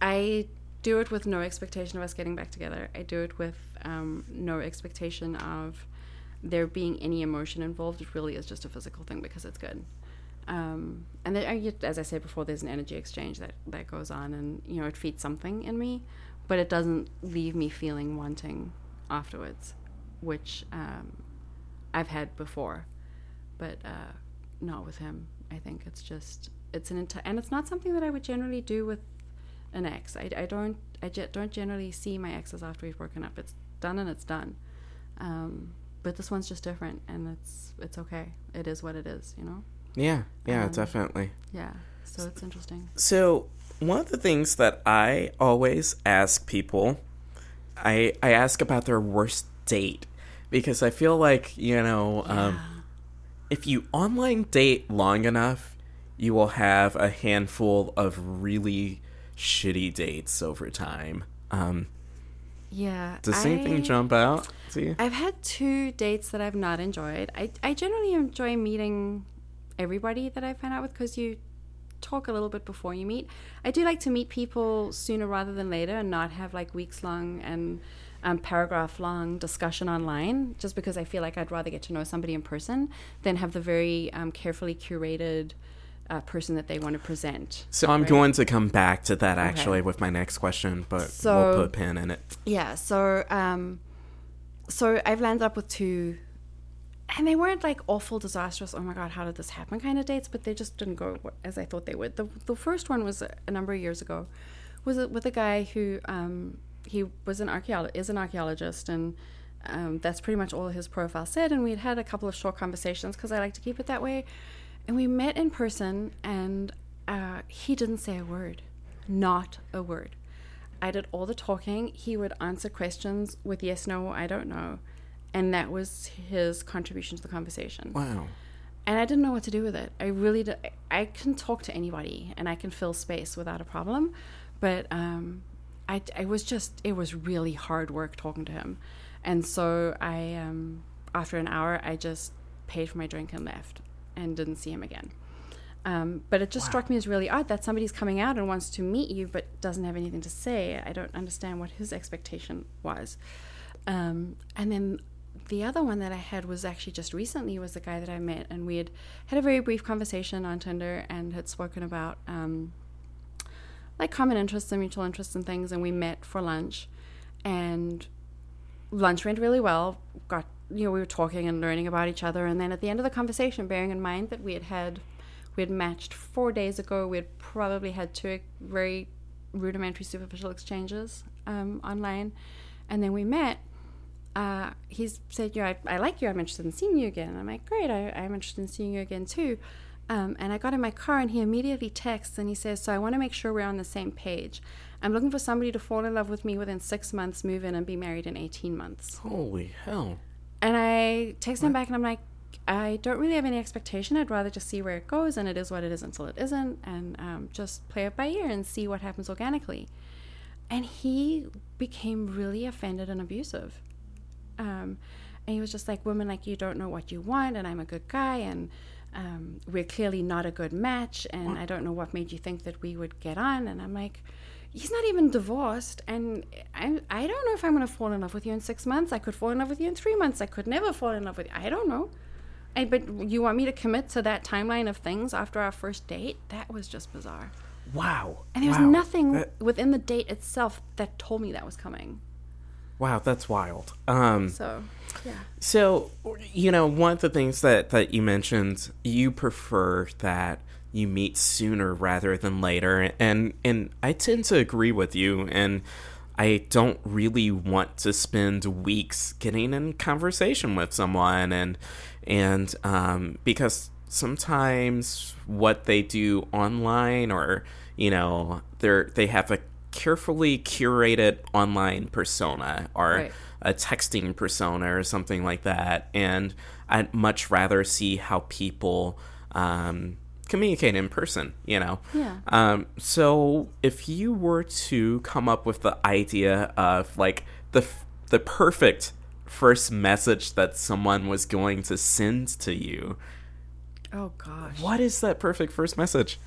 C: i do it with no expectation of us getting back together. I do it with um, no expectation of there being any emotion involved. It really is just a physical thing because it's good. Um, and as i said before there's an energy exchange that, that goes on and you know it feeds something in me but it doesn't leave me feeling wanting afterwards which um, I've had before, but uh, not with him. I think it's just it's an and it's not something that I would generally do with an ex. I, I don't I ge- don't generally see my exes after we've broken up. It's done and it's done. Um, but this one's just different, and it's it's okay. It is what it is, you know.
B: Yeah, yeah,
C: Um,
B: definitely.
C: Yeah. So it's interesting.
B: So one of the things that I always ask people, I I ask about their worst date because I feel like you know, um, if you online date long enough, you will have a handful of really shitty dates over time. Um,
C: Yeah.
B: does
C: I-
B: anything jump out to you?
C: I've had two dates that I've not enjoyed. I, I generally enjoy meeting everybody that I find out with because you talk a little bit before you meet. I do like to meet people sooner rather than later and not have like weeks long and um, paragraph long discussion online just because I feel like I'd rather get to know somebody in person than have the very um, carefully curated uh, person that they want to present.
B: So I'm
C: Right.
B: going to come back to that actually with my next question, but
C: So-
B: we'll put a pin in it.
C: Yeah, so um, so I've landed up with two, and they weren't like awful, disastrous. Oh my god, how did this happen? Kind of dates, but they just didn't go as I thought they would. The the first one was a, number of years ago, was it with a guy who um, he was an archeolo- is an archaeologist and. Um, that's pretty much all his profile said, and we had had a couple of short conversations because I like to keep it that way. And we met in person, and uh, he didn't say a word, not a word. I did all the talking. He would answer questions with yes, no, I don't know. And that was his contribution to the conversation.
B: Wow.
C: And I didn't know what to do with it. I really did. I can talk to anybody and I can fill space without a problem. But um, I, I was just, it was really hard work talking to him. And so I, um, after an hour, I just paid for my drink and left and didn't see him again. Um, but it just struck me as really odd that somebody's coming out and wants to meet you but doesn't have anything to say. I don't understand what his expectation was. Um, and then the other one that I had was actually just recently was the guy that I met, and we had had a very brief conversation on Tinder and had spoken about um, like common interests and mutual interests and things, and we met for lunch, and lunch went really well. Got you know we were talking and learning about each other, and then at the end of the conversation, bearing in mind that we had had we had matched four days ago, we had probably had two very rudimentary superficial exchanges um, online, and then we met. Uh, he said, "Yeah, I, I like you. I'm interested in seeing you again." And I'm like, "Great, I, I'm interested in seeing you again too." Um, and I got in my car, and he immediately texts and he says, "So I want to make sure we're on the same page. I'm looking for somebody to fall in love with me within six months, move in, and be married in 18 months."
B: Holy hell.
C: And I text him back, and I'm like, "I don't really have any expectation. I'd rather just see where it goes, and it is what it is until it isn't, and um, just play it by ear and see what happens organically." And he became really offended and abusive um, and he was just like women like you don't know what you want and i'm a good guy and um, we're clearly not a good match and i don't know what made you think that we would get on and i'm like he's not even divorced and i, I don't know if i'm going to fall in love with you in six months i could fall in love with you in three months i could never fall in love with you i don't know I, but you want me to commit to that timeline of things after our first date that was just bizarre
B: Wow.
C: And there was
B: Wow.
C: nothing
B: That-
C: within the date itself that told me that was coming.
B: wow, that's wild. Um,
C: So, yeah.
B: So, you know, one of the things that that you mentioned, you prefer that you meet sooner rather than later, and and I tend to agree with you, and I don't really want to spend weeks getting in conversation with someone, and and um, because sometimes what they do online, or you know, they're they have a carefully curated online persona, or
C: Right.
B: a texting persona or something like that. And I'd much rather see how people um, communicate in person, you know?
C: Yeah.
B: Um, so if you were to come up with the idea of like the, f- the perfect first message that someone was going to send to you,
C: Oh, gosh.
B: what is that perfect first message?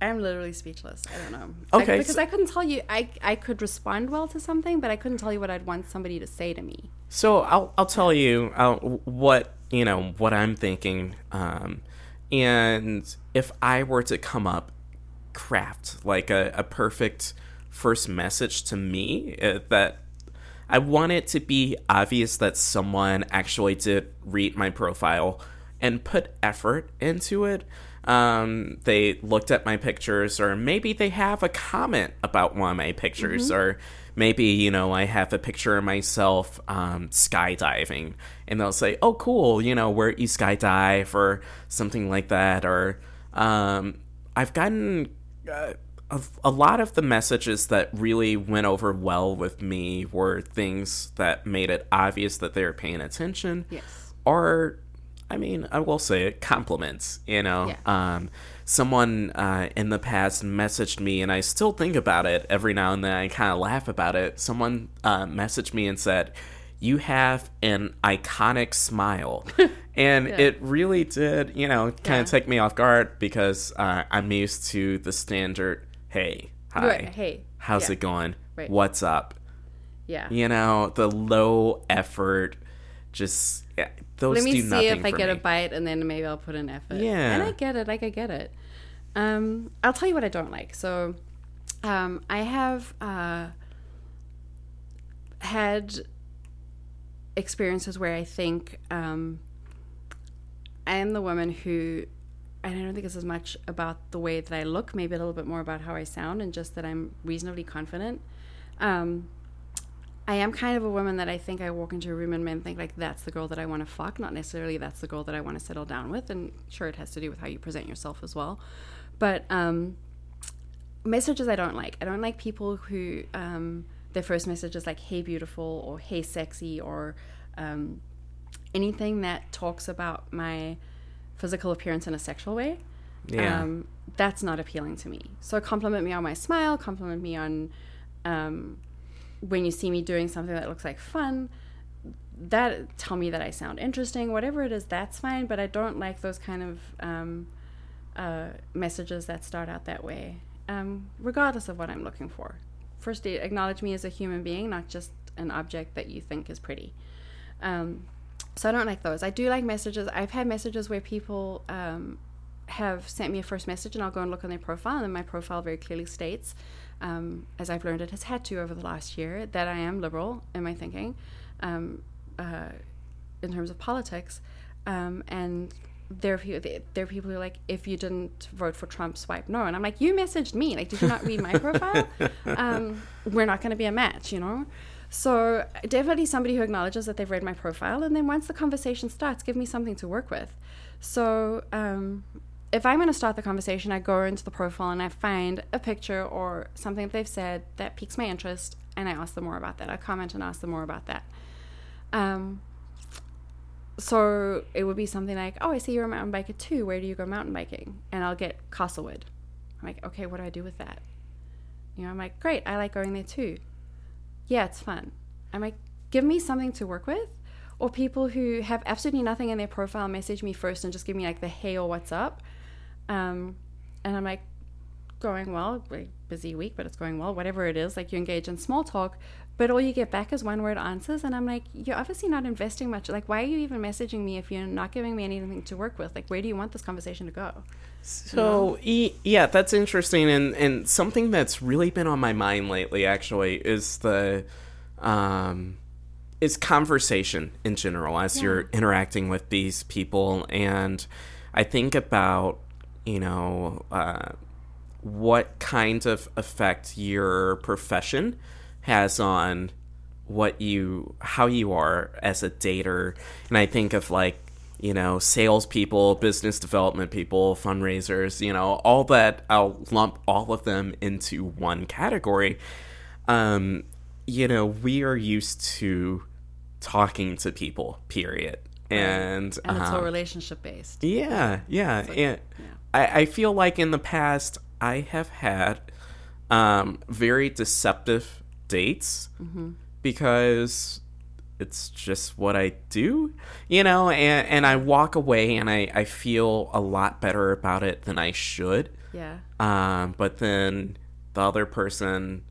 C: I'm literally speechless. I don't know.
B: Okay,
C: I, because
B: so-
C: I couldn't tell you. I I could respond well to something, but I couldn't tell you what I'd want somebody to say to me.
B: So I'll I'll tell you uh, what you know what I'm thinking, um, and if I were to come up craft like a, a perfect first message to me uh, that I want it to be obvious that someone actually did read my profile and put effort into it. Um, they looked at my pictures, or maybe they have a comment about one of my pictures, or maybe you know I have a picture of myself um, skydiving, and they'll say, "Oh, cool, you know where you skydive," or something like that. Or um, I've gotten uh, a, a lot of the messages that really went over well with me were things that made it obvious that they were paying attention.
C: Yes.
B: Or, I mean, I will say it, compliments, you know.
C: Yeah.
B: Um, someone uh, in the past messaged me, and I still think about it every now and then. I kind of laugh about it. Someone uh, messaged me and said, You have an iconic smile. and it really did, you know, kind
C: Yeah.
B: of take me off guard because uh, I'm used to the standard, hey, hi,
C: Right, hey,
B: how's
C: yeah.
B: it going?
C: Right.
B: What's up?
C: Yeah.
B: You know, the low effort, just yeah, those
C: Let me see if I get a bite, and then maybe I'll put in effort.
B: Yeah.
C: And I get it. Like I get it. Um, I'll tell you what I don't like. So, um, I have uh, had experiences where I think um, I am the woman who, and I don't think it's as much about the way that I look, maybe a little bit more about how I sound, and just that I'm reasonably confident. Um, I am kind of a woman that I think I walk into a room and men think like that's the girl that I want to fuck, not necessarily that's the girl that I want to settle down with. And sure, it has to do with how you present yourself as well. But um, messages I don't like. I don't like people who um, their first message is like "Hey, beautiful" or "Hey, sexy" or um, anything that talks about my physical appearance in a sexual way.
B: Yeah.
C: Um, that's not appealing to me. So compliment me on my smile, compliment me on um, when you see me doing something that looks like fun. That tell me that I sound interesting. Whatever it is, that's fine. But I don't like those kind of um, uh, messages that start out that way, um, regardless of what I'm looking for. First, acknowledge me as a human being, not just an object that you think is pretty. Um, so I don't like those. I do like messages. I've had messages where people um, have sent me a first message, and I'll go and look on their profile, and my profile very clearly states, um, as I've learned it has had to over the last year, that I am liberal in my thinking, um, uh, in terms of politics, um, and there are people there are people who are like, if you didn't vote for Trump, swipe no, and I'm like, you messaged me, like, did you not read my profile? Um, we're not going to be a match, you know. So definitely somebody who acknowledges that they've read my profile, and then once the conversation starts, give me something to work with. So um, if I'm going to start the conversation, I go into the profile and I find a picture or something that they've said that piques my interest, and I ask them more about that. I comment and ask them more about that. Um, so it would be something like, "Oh, I see you're a mountain biker too. Where do you go mountain biking?" And I'll get Castlewood. I'm like, "Okay, what do I do with that?" You know, I'm like, "Great, I like going there too." Yeah, it's fun. I'm like, give me something to work with. Or people who have absolutely nothing in their profile message me first and just give me like the hey or what's up. Um, and I'm like, going well, like, busy week, but it's going well, whatever it is. Like you engage in small talk, but all you get back is one word answers. And I'm like, you're obviously not investing much. Like, why are you even messaging me if you're not giving me anything to work with? Like, where do you want this conversation to go?
B: So e- yeah, that's interesting, and and something that's really been on my mind lately, actually, is the um, is conversation in general as you're interacting with these people, and I think about you know uh, what kind of effect your profession has on what you how you are as a dater. And i think of like you know salespeople business development people fundraisers you know all that i'll lump all of them into one category. Um you know we are used to talking to people period. And
C: And it's all
B: um,
C: relationship based.
B: yeah, yeah,
C: like-
B: and
C: yeah.
B: I, I feel like in the past I have had um, very deceptive dates
C: Mm-hmm.
B: because it's just what I do, you know, and, and I walk away and I, I feel a lot better about it than I should.
C: Yeah.
B: Um, but then the other person,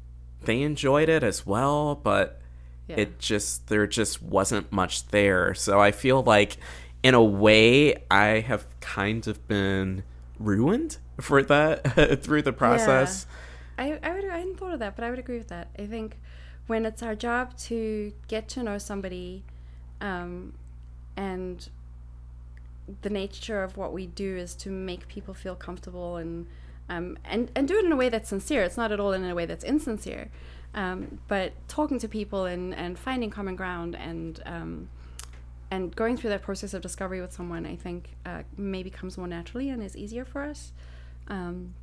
B: they enjoyed it as well, but
C: Yeah.
B: it just there just wasn't much there. So I feel like in a way I have kind of been ruined for that through the process.
C: I, I would I hadn't thought of that, but I would agree with that. I think when it's our job to get to know somebody, um, and the nature of what we do is to make people feel comfortable and um, and and do it in a way that's sincere. It's not at all in a way that's insincere. Um, but talking to people and, and finding common ground and um, and going through that process of discovery with someone, I think uh, maybe comes more naturally and is easier for us. Um,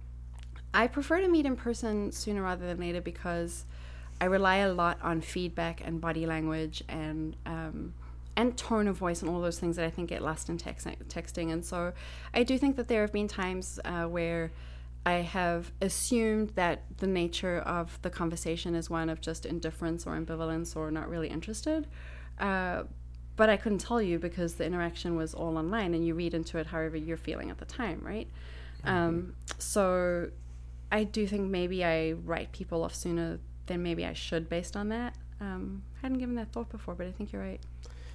C: I prefer to meet in person sooner rather than later because I rely a lot on feedback and body language and um, and tone of voice and all those things that I think get lost in text- texting. And so I do think that there have been times uh, where I have assumed that the nature of the conversation is one of just indifference or ambivalence or not really interested. Uh, but I couldn't tell you because the interaction was all online and you read into it however you're feeling at the time, right? Um, so I do think maybe I write people off sooner than maybe I should based on that. Um, I hadn't given that thought before, but I think you're right.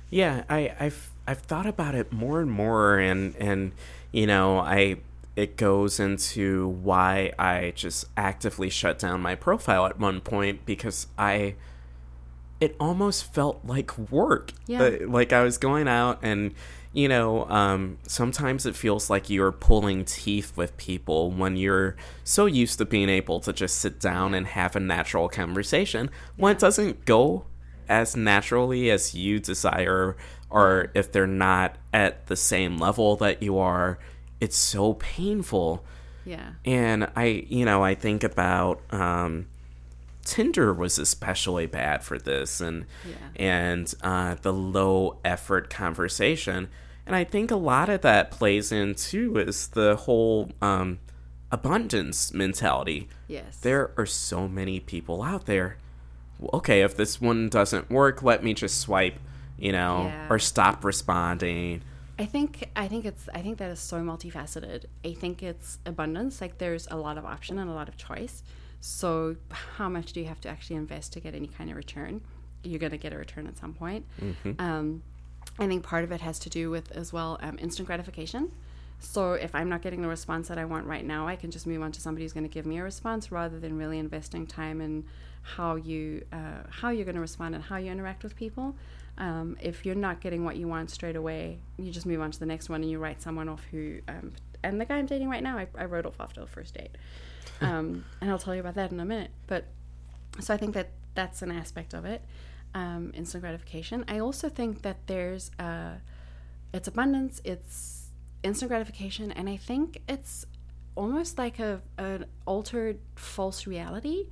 B: Yeah, I, I've I've thought about it more and more, and and you know, I it goes into why I just actively shut down my profile at one point because I it almost felt like work.
C: Yeah.
B: Uh, like I was going out and you know, um, sometimes it feels like you're pulling teeth with people when you're so used to being able to just sit down and have a natural conversation. When it doesn't go as naturally as you desire, or if they're not at the same level that you are, it's so painful.
C: Yeah.
B: And I, you know, I think about um, Tinder was especially bad for this, and
C: Yeah.
B: and uh, the low effort conversation. And I think a lot of that plays in too is the whole um, abundance mentality.
C: Yes.
B: There are so many people out there. Okay, if this one doesn't work, let me just swipe, you know,
C: Yeah.
B: or stop responding.
C: I think I think it's I think that is so multifaceted. I think it's abundance. Like there's a lot of option and a lot of choice. So how much do you have to actually invest to get any kind of return? You're going to get a return at some point. Um, I think part of it has to do with as well um, instant gratification. So if I'm not getting the response that I want right now, I can just move on to somebody who's going to give me a response rather than really investing time in how you uh, how you're going to respond and how you interact with people. Um, if you're not getting what you want straight away, you just move on to the next one and you write someone off who. Um, and the guy I'm dating right now, I, I wrote off after the first date, um, and I'll tell you about that in a minute. But so I think that that's an aspect of it, um, instant gratification. I also think that there's uh, it's abundance, it's instant gratification, and I think it's almost like a an altered false reality.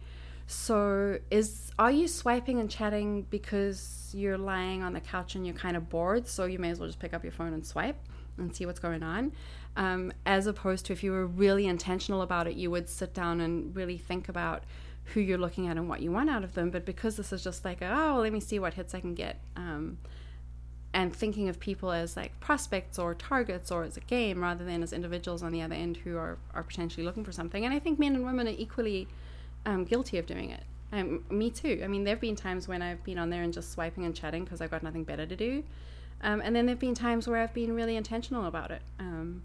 C: So is are you swiping and chatting because you're lying on the couch and you're kind of bored, so you may as well just pick up your phone and swipe and see what's going on, um, as opposed to if you were really intentional about it, you would sit down and really think about who you're looking at and what you want out of them. But because this is just like, oh, let me see what hits I can get. Um, and thinking of people as like prospects or targets or as a game rather than as individuals on the other end who are, are potentially looking for something. And I think men and women are equally um, guilty of doing it. Um, me too. I mean, there have been times when I've been on there and just swiping and chatting because I've got nothing better to do. Um, and then there have been times where I've been really intentional about it um,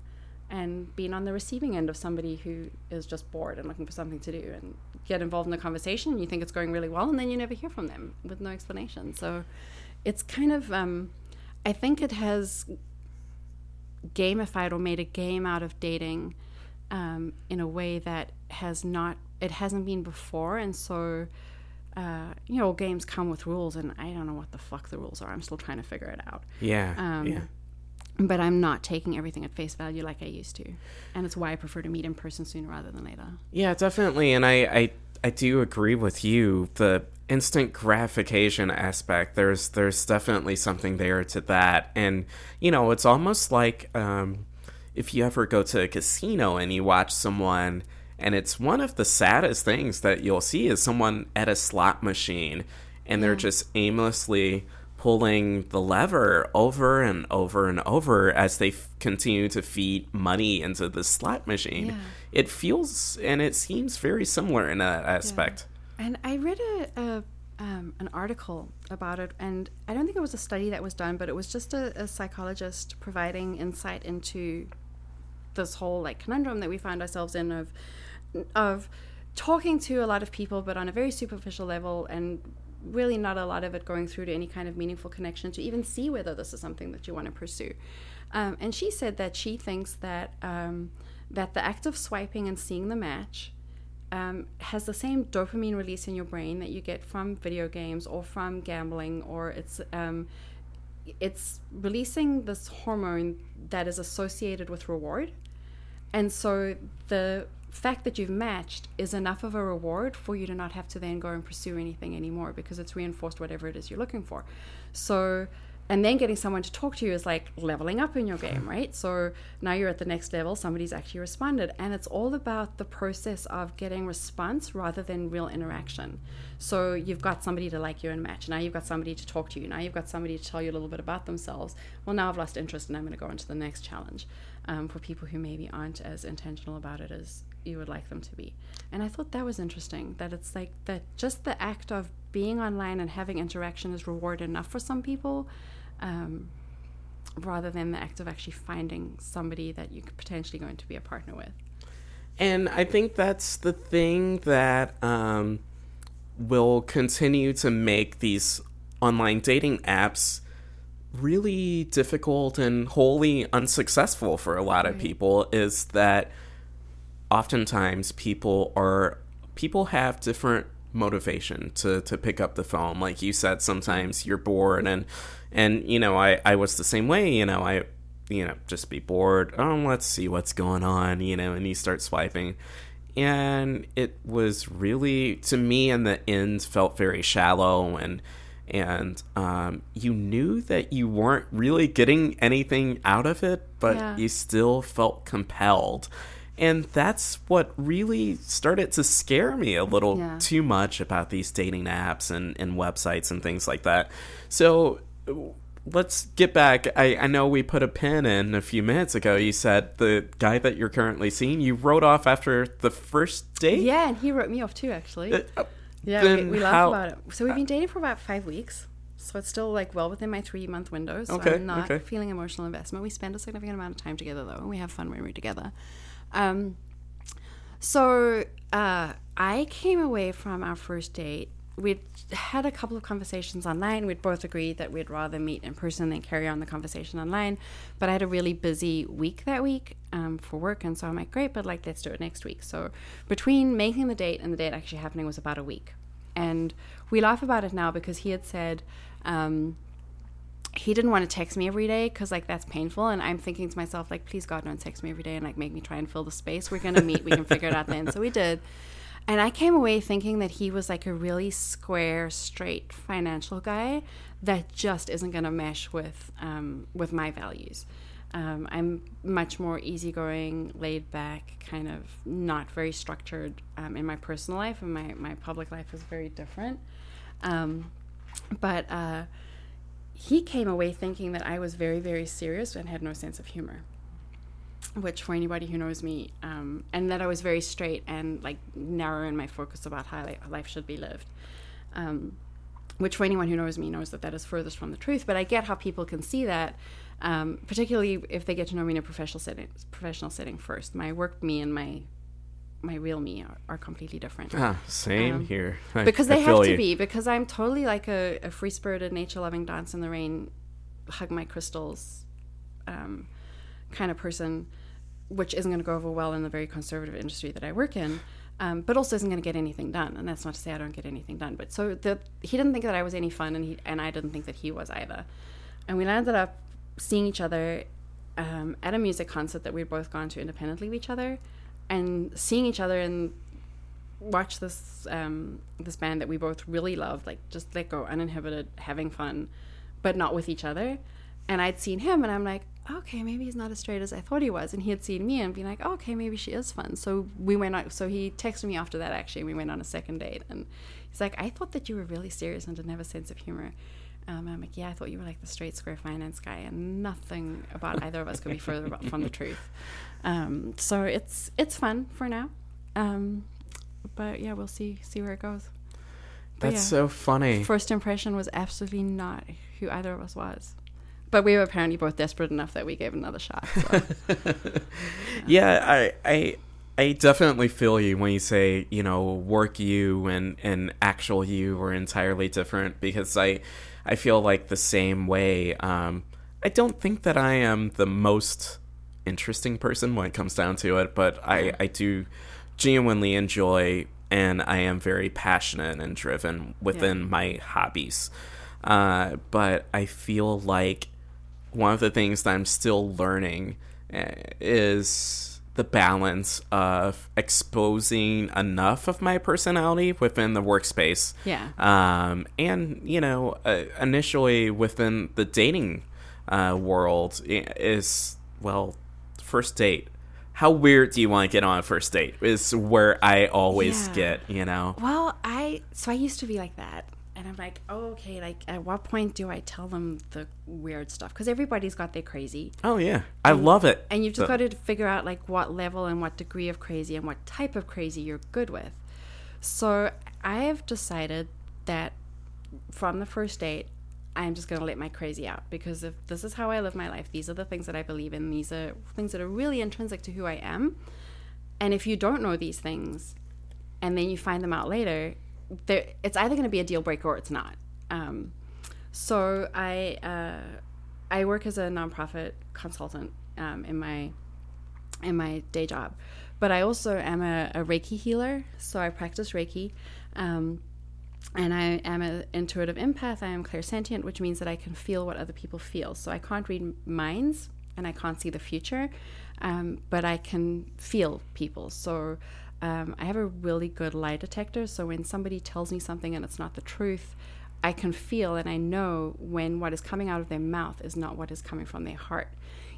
C: and being on the receiving end of somebody who is just bored and looking for something to do and get involved in the conversation. You think it's going really well, and then you never hear from them with no explanation. So it's kind of, um, I think it has gamified or made a game out of dating um, in a way that has not, it hasn't been before. And so, uh, you know, games come with rules, and I don't know what the fuck the rules are. I'm still trying to figure it out.
B: Yeah.
C: Um,
B: yeah.
C: But I'm not taking everything at face value like I used to, and it's why I prefer to meet in person sooner rather than later.
B: Yeah, definitely. And I, I, I do agree with you. The instant gratification aspect, there's, there's definitely something there to that. And, you know, it's almost like um, if you ever go to a casino and you watch someone, and it's one of the saddest things that you'll see is someone at a slot machine and they're just aimlessly pulling the lever over and over and over as they f- continue to feed money into the slot machine.
C: Yeah.
B: It feels and it seems very similar in that aspect.
C: And I read a, a um, an article about it, and I don't think it was a study that was done, but it was just a, a psychologist providing insight into this whole like conundrum that we find ourselves in of of talking to a lot of people, but on a very superficial level, and really not a lot of it going through to any kind of meaningful connection to even see whether this is something that you want to pursue. Um, and she said that she thinks that um, that the act of swiping and seeing the match um, has the same dopamine release in your brain that you get from video games or from gambling, or it's um, it's releasing this hormone that is associated with reward. And so the fact that you've matched is enough of a reward for you to not have to then go and pursue anything anymore because it's reinforced whatever it is you're looking for. So, and then getting someone to talk to you is like leveling up in your game, right? So now you're at the next level, somebody's actually responded. And it's all about the process of getting response rather than real interaction. So you've got somebody to like you and match. Now you've got somebody to talk to you. Now you've got somebody to tell you a little bit about themselves. Well, now I've lost interest and I'm going to go on to the next challenge um, for people who maybe aren't as intentional about it as you would like them to be. And I thought that was interesting that it's like that just the act of being online and having interaction is reward enough for some people. Um, rather than the act of actually finding somebody that you could potentially going to be a partner with.
B: And I think that's the thing that um, will continue to make these online dating apps really difficult and wholly unsuccessful for a lot of people is that oftentimes people are people have different motivation to to pick up the phone. Like you said sometimes you're bored and and you know I I was the same way you know I you know just be bored. Oh let's see what's going on you know and you start swiping. And it was really to me in the end felt very shallow and and um, you knew that you weren't really getting anything out of it but
C: Yeah.
B: you still felt compelled and that's what really started to scare me a little
C: Yeah.
B: too much about these dating apps and, and websites and things like that so let's get back I, I know we put a pin in a few minutes ago you said the guy that you're currently seeing you wrote off after the first date
C: Yeah, and he wrote me off too, actually.
B: Uh,
C: Yeah, we, we laugh
B: how-
C: about it. So we've been dating for about five weeks. So it's still like well within my three month window. So
B: Okay,
C: I'm not
B: okay.
C: feeling emotional investment. We spend a significant amount of time together though, and we have fun when we're together. Um, so uh, I came away from our first date. We'd had a couple of conversations online. We'd both agreed that we'd rather meet in person than carry on the conversation online. But I had a really busy week that week um, for work, and so I'm like, great, but like, let's do it next week. So between making the date and the date actually happening was about a week. And we laugh about it now because he had said, um, he didn't want to text me every day because like that's painful and i'm thinking to myself like please god don't text me every day and like make me try and fill the space. We're gonna meet we can figure it out then. So we did. And i came away thinking that he was like a really square straight financial guy that just isn't gonna mesh with um, with my values. Um, i'm much more easygoing laid back kind of not very structured um, in my personal life and my, my public life is very different. Um, but uh, he came away thinking that I was very, very serious and had no sense of humor. Which, for anybody who knows me, um, and that I was very straight and like narrow in my focus about how life should be lived. Um, which, for anyone who knows me, knows that that is furthest from the truth. But I get how people can see that, um, particularly if they get to know me in a professional setting. Professional setting first. My work me and my my real me are, are completely different
B: Ah, same
C: Um,
B: here. I-
C: because they have to
B: you.
C: be because i'm totally like a, a free spirited nature loving dance in the rain hug my crystals um, kind of person which isn't going to go over well in the very conservative industry that i work in um, but also isn't going to get anything done and that's not to say i don't get anything done but so the, he didn't think that i was any fun and he and i didn't think that he was either and we landed up seeing each other um, at a music concert that we'd both gone to independently of each other and seeing each other and watch this um, this band that we both really loved, like just let go, uninhibited, having fun, but not with each other. And I'd seen him, and I'm like, okay, maybe he's not as straight as I thought he was. And he had seen me and been like, okay, maybe she is fun. So we went on. So he texted me after that actually, and we went on a second date. And he's like, I thought that you were really serious and didn't have a sense of humor. Um, I'm like, yeah, I thought you were like the straight square finance guy, and nothing about either of us could be further from the truth. Um, so it's it's fun for now. Um, but yeah, we'll see see where it goes. But
B: That's
C: yeah,
B: so funny.
C: First impression was absolutely not who either of us was. But we were apparently both desperate enough that we gave another shot. So.
B: yeah, I, I, I definitely feel you when you say you know work you and and actual you are entirely different because I, I feel like the same way. Um, I don't think that I am the most interesting person when it comes down to it, but I I do genuinely enjoy and I am very passionate and driven within my hobbies. Uh, but I feel like one of the things that I'm still learning uh, is the balance of exposing enough of my personality within the workspace.
C: Yeah.
B: Um, and, you know, uh, initially within the dating uh, world is, well, first date. How weird do you want to get on a first date? Is where I always
C: Yeah.
B: get, you know?
C: Well, I so I used to be like that, and I'm like, oh, okay. Like, at what point do I tell them the weird stuff? Because everybody's got their crazy,
B: Oh, yeah. I love it.
C: and you've just
B: The-
C: got to figure out like what level and what degree of crazy and what type of crazy you're good with. So I have decided that from the first date, I'm just going to let my crazy out because if this is how I live my life, these are the things that I believe in, these are things that are really intrinsic to who I am. And if you don't know these things and then you find them out later, it's either going to be a deal breaker or it's not. Um, so I uh, I work as a nonprofit consultant um, in my in my day job, but I also am a, a Reiki healer. So I practice Reiki. Um, and I am an intuitive empath. I am clairsentient, which means that I can feel what other people feel. So I can't read minds and I can't see the future, um, but I can feel people. So um, I have a really good lie detector. So when somebody tells me something and it's not the truth, I can feel and I know when what is coming out of their mouth is not what is coming from their heart.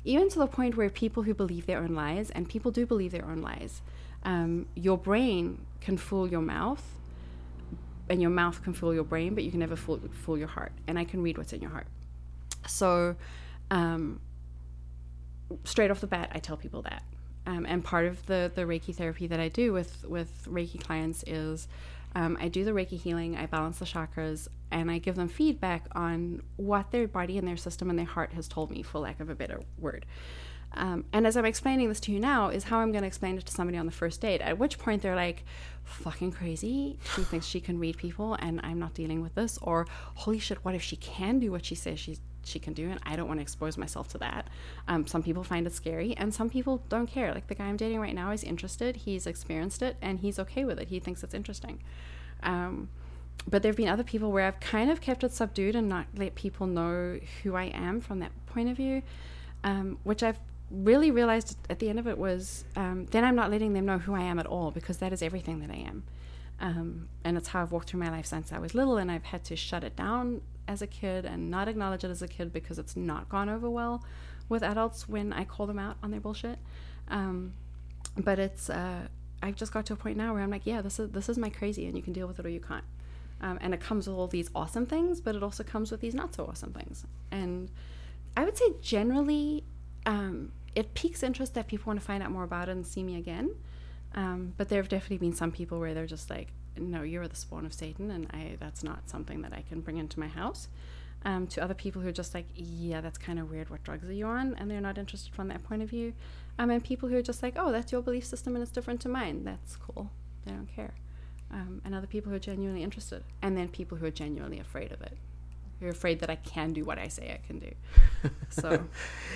C: Even to the point where people who believe their own lies, and people do believe their own lies, um, your brain can fool your mouth and your mouth can fool your brain, but you can never fool, fool your heart. And I can read what's in your heart. So, um, straight off the bat, I tell people that. Um, and part of the, the Reiki therapy that I do with, with Reiki clients is um, I do the Reiki healing, I balance the chakras, and I give them feedback on what their body and their system and their heart has told me, for lack of a better word. Um, and as I'm explaining this to you now, is how I'm going to explain it to somebody on the first date. At which point they're like, fucking crazy. She thinks she can read people and I'm not dealing with this. Or, holy shit, what if she can do what she says she's, she can do? And I don't want to expose myself to that. Um, some people find it scary and some people don't care. Like the guy I'm dating right now is interested, he's experienced it, and he's okay with it. He thinks it's interesting. Um, but there have been other people where I've kind of kept it subdued and not let people know who I am from that point of view, um, which I've really realized at the end of it was um, then I'm not letting them know who I am at all because that is everything that I am. Um, and it's how I've walked through my life since I was little, and I've had to shut it down as a kid and not acknowledge it as a kid because it's not gone over well with adults when I call them out on their bullshit. Um, but it's uh, I've just got to a point now where I'm like, yeah, this is this is my crazy, and you can deal with it or you can't. Um, and it comes with all these awesome things, but it also comes with these not so awesome things. And I would say generally, um, it piques interest that people want to find out more about it and see me again. Um, but there have definitely been some people where they're just like, no, you're the spawn of Satan, and I that's not something that I can bring into my house. Um, to other people who are just like, yeah, that's kind of weird. What drugs are you on? And they're not interested from that point of view. Um, and people who are just like, oh, that's your belief system and it's different to mine. That's cool. They don't care. Um, and other people who are genuinely interested. And then people who are genuinely afraid of it. Who are afraid that I can do what I say I can do. So,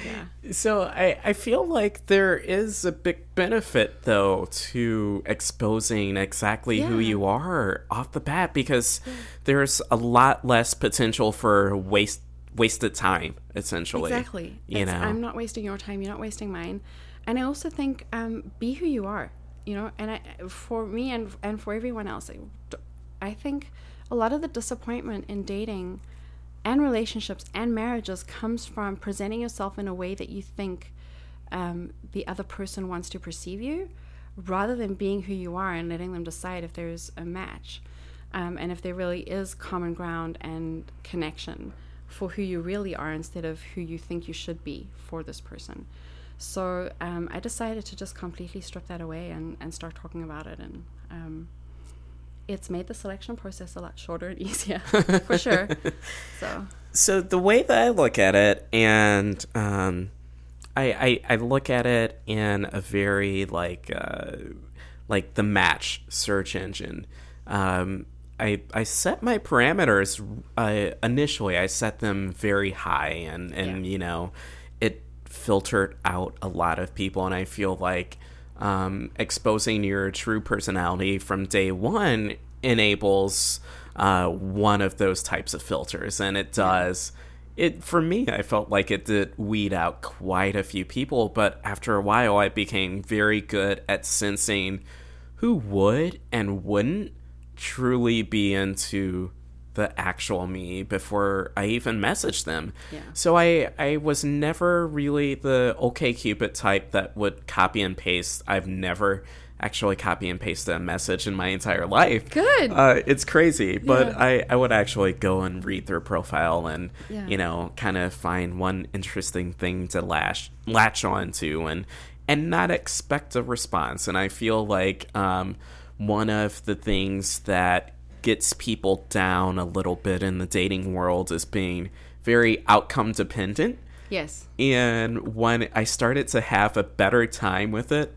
C: yeah.
B: So I, I feel like there is a big benefit though to exposing exactly who you are off the bat because there's a lot less potential for waste wasted time essentially.
C: Exactly.
B: You
C: It's-
B: know.
C: I'm not wasting your time. You're not wasting mine. And I also think um, be who you are. You know, and I for me and and for everyone else, I, I think a lot of the disappointment in dating and relationships and marriages comes from presenting yourself in a way that you think um, the other person wants to perceive you, rather than being who you are and letting them decide if there's a match, um, and if there really is common ground and connection for who you really are instead of who you think you should be for this person. So um, I decided to just completely strip that away and, and start talking about it. And um, it's made the selection process a lot shorter and easier, for sure. So,
B: so the way that I look at it, and um, I, I I look at it in a very like uh, like the match search engine. Um, I I set my parameters uh, initially. I set them very high, and and
C: Yeah.
B: you know, it filtered out a lot of people, and I feel like um, exposing your true personality from day one enables uh, one of those types of filters, and it does. It for me, I felt like it did weed out quite a few people, but after a while, I became very good at sensing who would and wouldn't truly be into the actual me before I even messaged them.
C: Yeah.
B: So I I was never really the OKCupid type that would copy and paste. I've never actually copy and paste a message in my entire life.
C: Good.
B: Uh, it's crazy, but
C: Yeah.
B: I I would actually go and read their profile and
C: Yeah.
B: you know kind of find one interesting thing to latch latch on to and and not expect a response. And I feel like um, one of the things that gets people down a little bit in the dating world is being very outcome dependent.
C: yes.
B: And when I started to have a better time with it,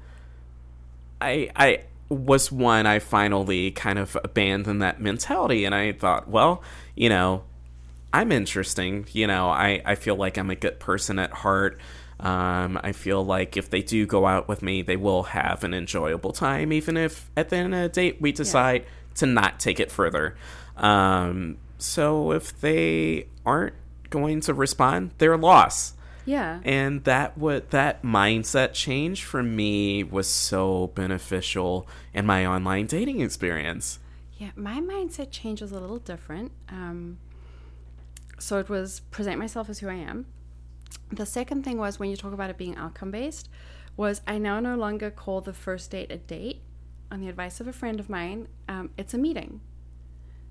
B: I I was one I finally kind of abandoned that mentality and I thought, well, you know, I'm interesting. You know, I, I feel like I'm a good person at heart. Um, I feel like if they do go out with me, they will have an enjoyable time, even if at the end of the date we decide to not take it further. Um, so if they aren't going to respond, they're lost.
C: Yeah.
B: And that what that mindset change for me was so beneficial in my online dating experience.
C: Yeah, my mindset change was a little different. Um, so it was present myself as who I am. The second thing was when you talk about it being outcome based, was I now no longer call the first date a date. On the advice of a friend of mine, um, it's a meeting,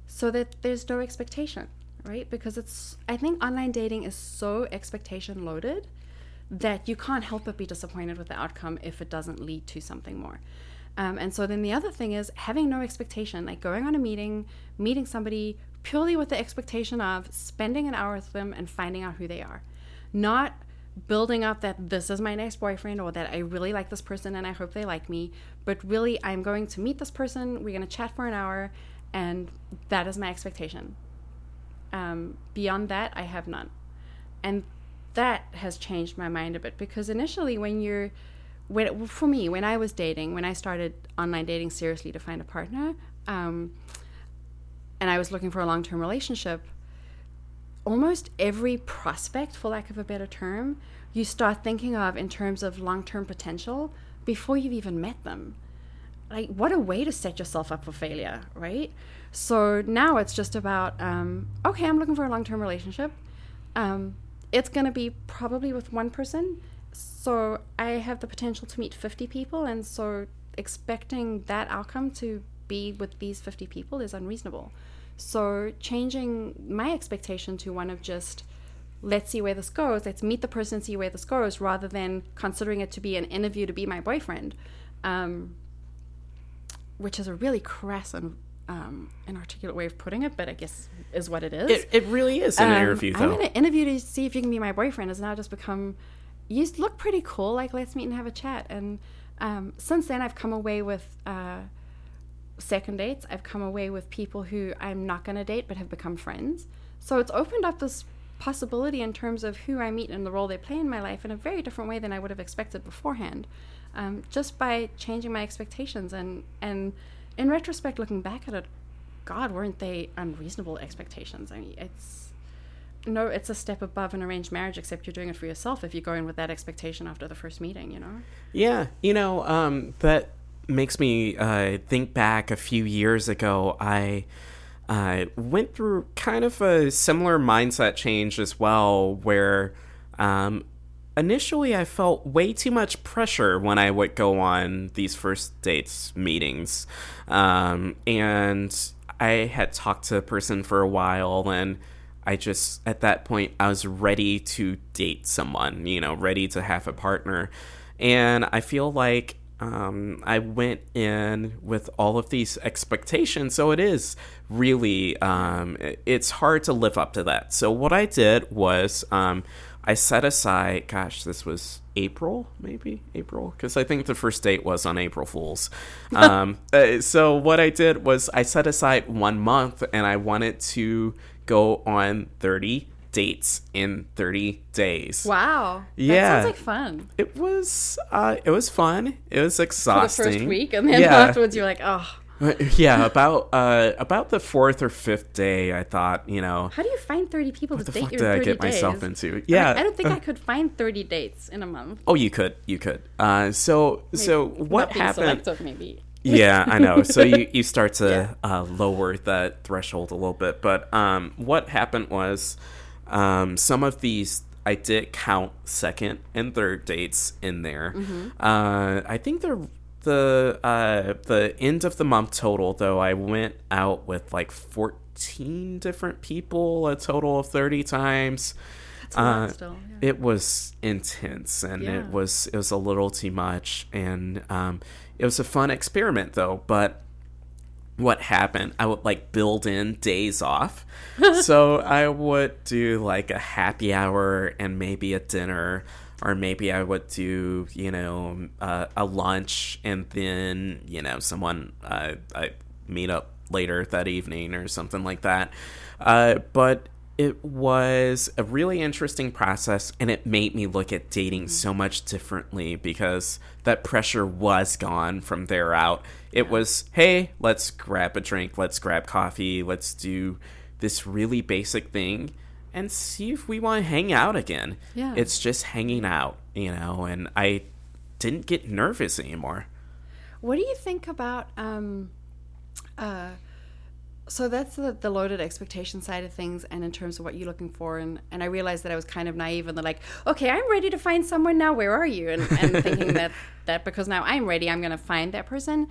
C: so that there's no expectation, right? Because it's I think online dating is so expectation loaded that you can't help but be disappointed with the outcome if it doesn't lead to something more. Um, and so then the other thing is having no expectation, like going on a meeting, meeting somebody purely with the expectation of spending an hour with them and finding out who they are, not building up that this is my next boyfriend or that I really like this person and I hope they like me, but really I'm going to meet this person, we're going to chat for an hour, and that is my expectation. Um, beyond that, I have none. And that has changed my mind a bit because initially, when you're, when, for me, when I was dating, when I started online dating seriously to find a partner, um, and I was looking for a long term relationship, almost every prospect, for lack of a better term, you start thinking of in terms of long term potential before you've even met them. Like, what a way to set yourself up for failure, right? So now it's just about, um, okay, I'm looking for a long term relationship. Um, it's going to be probably with one person. So I have the potential to meet 50 people. And so expecting that outcome to be with these 50 people is unreasonable. So changing my expectation to one of just let's see where this goes, let's meet the person and see where this goes, rather than considering it to be an interview to be my boyfriend, um, which is a really crass and um, inarticulate way of putting it, but I guess is what it is.
B: It, it really is an
C: Um,
B: interview,
C: I'm
B: though.
C: in an interview to see if you can be my boyfriend. Has now just become. You look pretty cool. Like let's meet and have a chat. And um, since then, I've come away with uh, second dates. I've come away with people who I'm not going to date but have become friends. So it's opened up this possibility in terms of who I meet and the role they play in my life in a very different way than I would have expected beforehand. Um, just by changing my expectations and and in retrospect, looking back at it, God, weren't they unreasonable expectations? I mean, it's no, it's a step above an arranged marriage, except you're doing it for yourself if you go in with that expectation after the first meeting, you know?
B: Yeah, you know, um, that makes me uh, think back a few years ago. I uh, went through kind of a similar mindset change as well, where um, initially I felt way too much pressure when I would go on these first dates meetings. Um, and I had talked to a person for a while and I just, at that point, I was ready to date someone, you know, ready to have a partner. And I feel like um, I went in with all of these expectations. So it is really, um, it's hard to live up to that. So what I did was um, I set aside, gosh, this was April, maybe April, because I think the first date was on April Fool's. Um, uh, so what I did was I set aside one month and I wanted to go on 30 dates in 30 days.
C: Wow.
B: Yeah.
C: That sounds like fun.
B: It was uh, it was fun. It was
C: For the first week, and then
B: yeah.
C: afterwards you're like, oh,
B: yeah, about uh about the fourth or fifth day, I thought, you know,
C: how do you find 30 people
B: what
C: to
B: the
C: date
B: fuck
C: you
B: did I
C: 30
B: get myself
C: days?
B: into?
C: I-
B: Yeah,
C: I, don't think I could find 30 dates in a month.
B: Oh, you could, you could. Uh, so so what happened?
C: Maybe.
B: yeah, I know. So you, you start to uh, lower that threshold a little bit. But um, what happened was um, some of these I did count second and third dates in there. Uh, I think the the uh, the end of the month total though I went out with like fourteen different people, a total of thirty times. Uh,
C: still, yeah.
B: It was intense and
C: Yeah.
B: it was it was a little too much and um, it was a fun experiment though. But what happened? I would like build in days off, so I would do like a happy hour and maybe a dinner. Or maybe I would do, you know, uh, a lunch and then, you know, someone uh, I meet up later that evening or something like that. Uh, but it was a really interesting process and it made me look at dating so much differently because that pressure was gone from there out. It was, hey, let's grab a drink, let's grab coffee, let's do this really basic thing and see if we want to hang out again.
C: Yeah.
B: It's just hanging out, you know, and I didn't get nervous anymore.
C: What do you think about um uh so that's the, the loaded expectation side of things and in terms of what you're looking for and, and I realized that I was kind of naive and they're like, okay, I'm ready to find someone now, where are you? And, and thinking that, that because now I'm ready, I'm gonna find that person.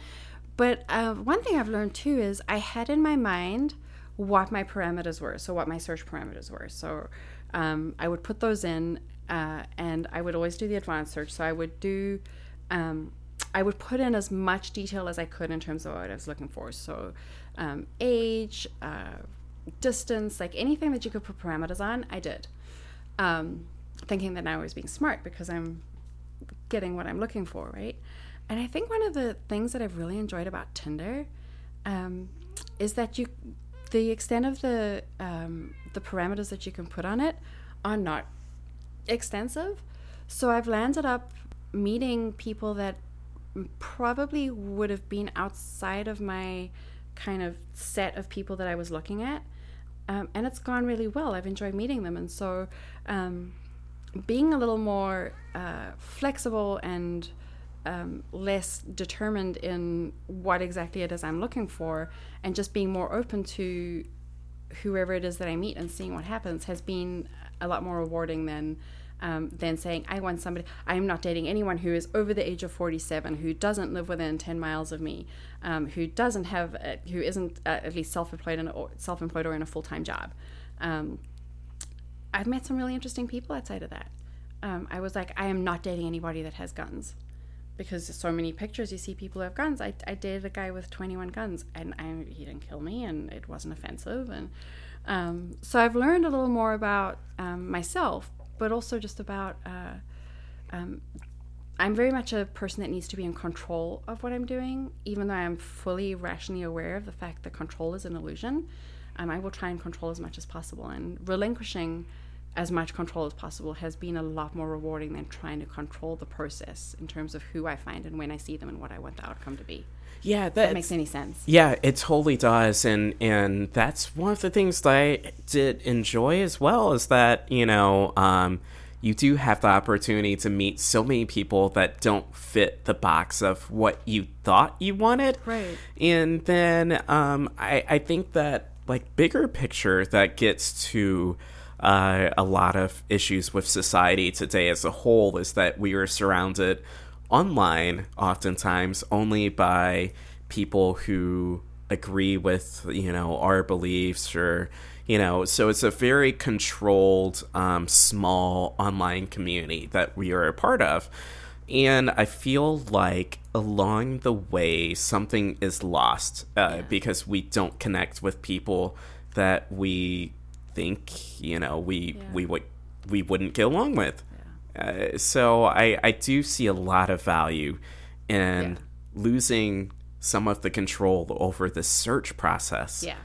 C: But uh, one thing I've learned too is I had in my mind what my parameters were, so what my search parameters were. So um, I would put those in, uh, and I would always do the advanced search. So I would do, um, I would put in as much detail as I could in terms of what I was looking for. So um, age, uh, distance, like anything that you could put parameters on, I did. Um, thinking that now I was being smart because I'm getting what I'm looking for, right? And I think one of the things that I've really enjoyed about Tinder um, is that you, the extent of the um, the parameters that you can put on it are not extensive. So I've landed up meeting people that probably would have been outside of my kind of set of people that I was looking at. Um, and it's gone really well. I've enjoyed meeting them. And so um, being a little more uh, flexible and um, less determined in what exactly it is I'm looking for, and just being more open to whoever it is that I meet and seeing what happens has been a lot more rewarding than um, than saying, I want somebody, I am not dating anyone who is over the age of 47, who doesn't live within 10 miles of me, um, who doesn't have, a, who isn't uh, at least self employed or self employed or in a full time job. Um, I've met some really interesting people outside of that. Um, I was like, I am not dating anybody that has guns because so many pictures you see people who have guns. I, I dated a guy with 21 guns and I, he didn't kill me and it wasn't offensive. And um, so I've learned a little more about um, myself, but also just about. Uh, um, I'm very much a person that needs to be in control of what I'm doing, even though I'm fully rationally aware of the fact that control is an illusion. Um, I will try and control as much as possible, and relinquishing as much control as possible has been a lot more rewarding than trying to control the process in terms of who I find and when I see them and what I want the outcome to be.
B: Yeah,
C: That makes any sense.
B: Yeah, it totally does, and and that's one of the things that I did enjoy as well is that you know um, you do have the opportunity to meet so many people that don't fit the box of what you thought you wanted,
C: Right.
B: And then um, I I think that like bigger picture that gets to uh, a lot of issues with society today as a whole is that we are surrounded online oftentimes only by people who agree with you know our beliefs or you know so it's a very controlled um, small online community that we are a part of. And i feel like along the way something is lost uh, because we don't connect with people that we think you know we
C: Yeah.
B: we would we wouldn't get along with uh, so I, I do see a lot of value in
C: Yeah.
B: losing some of the control over the search process.
C: Yeah.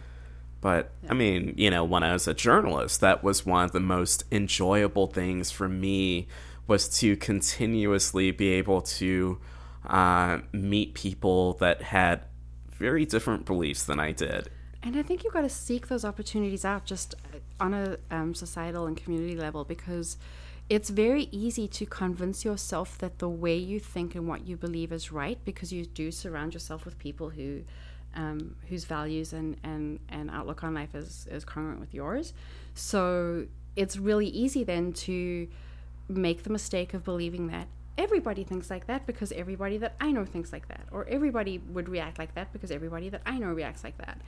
B: But I mean, you know, when I was a journalist, that was one of the most enjoyable things for me was to continuously be able to uh, meet people that had very different beliefs than I did.
C: And I think you've got to seek those opportunities out just on a um, societal and community level because it's very easy to convince yourself that the way you think and what you believe is right because you do surround yourself with people who um, whose values and, and, and outlook on life is, is congruent with yours. So it's really easy then to make the mistake of believing that everybody thinks like that because everybody that I know thinks like that, or everybody would react like that because everybody that I know reacts like that.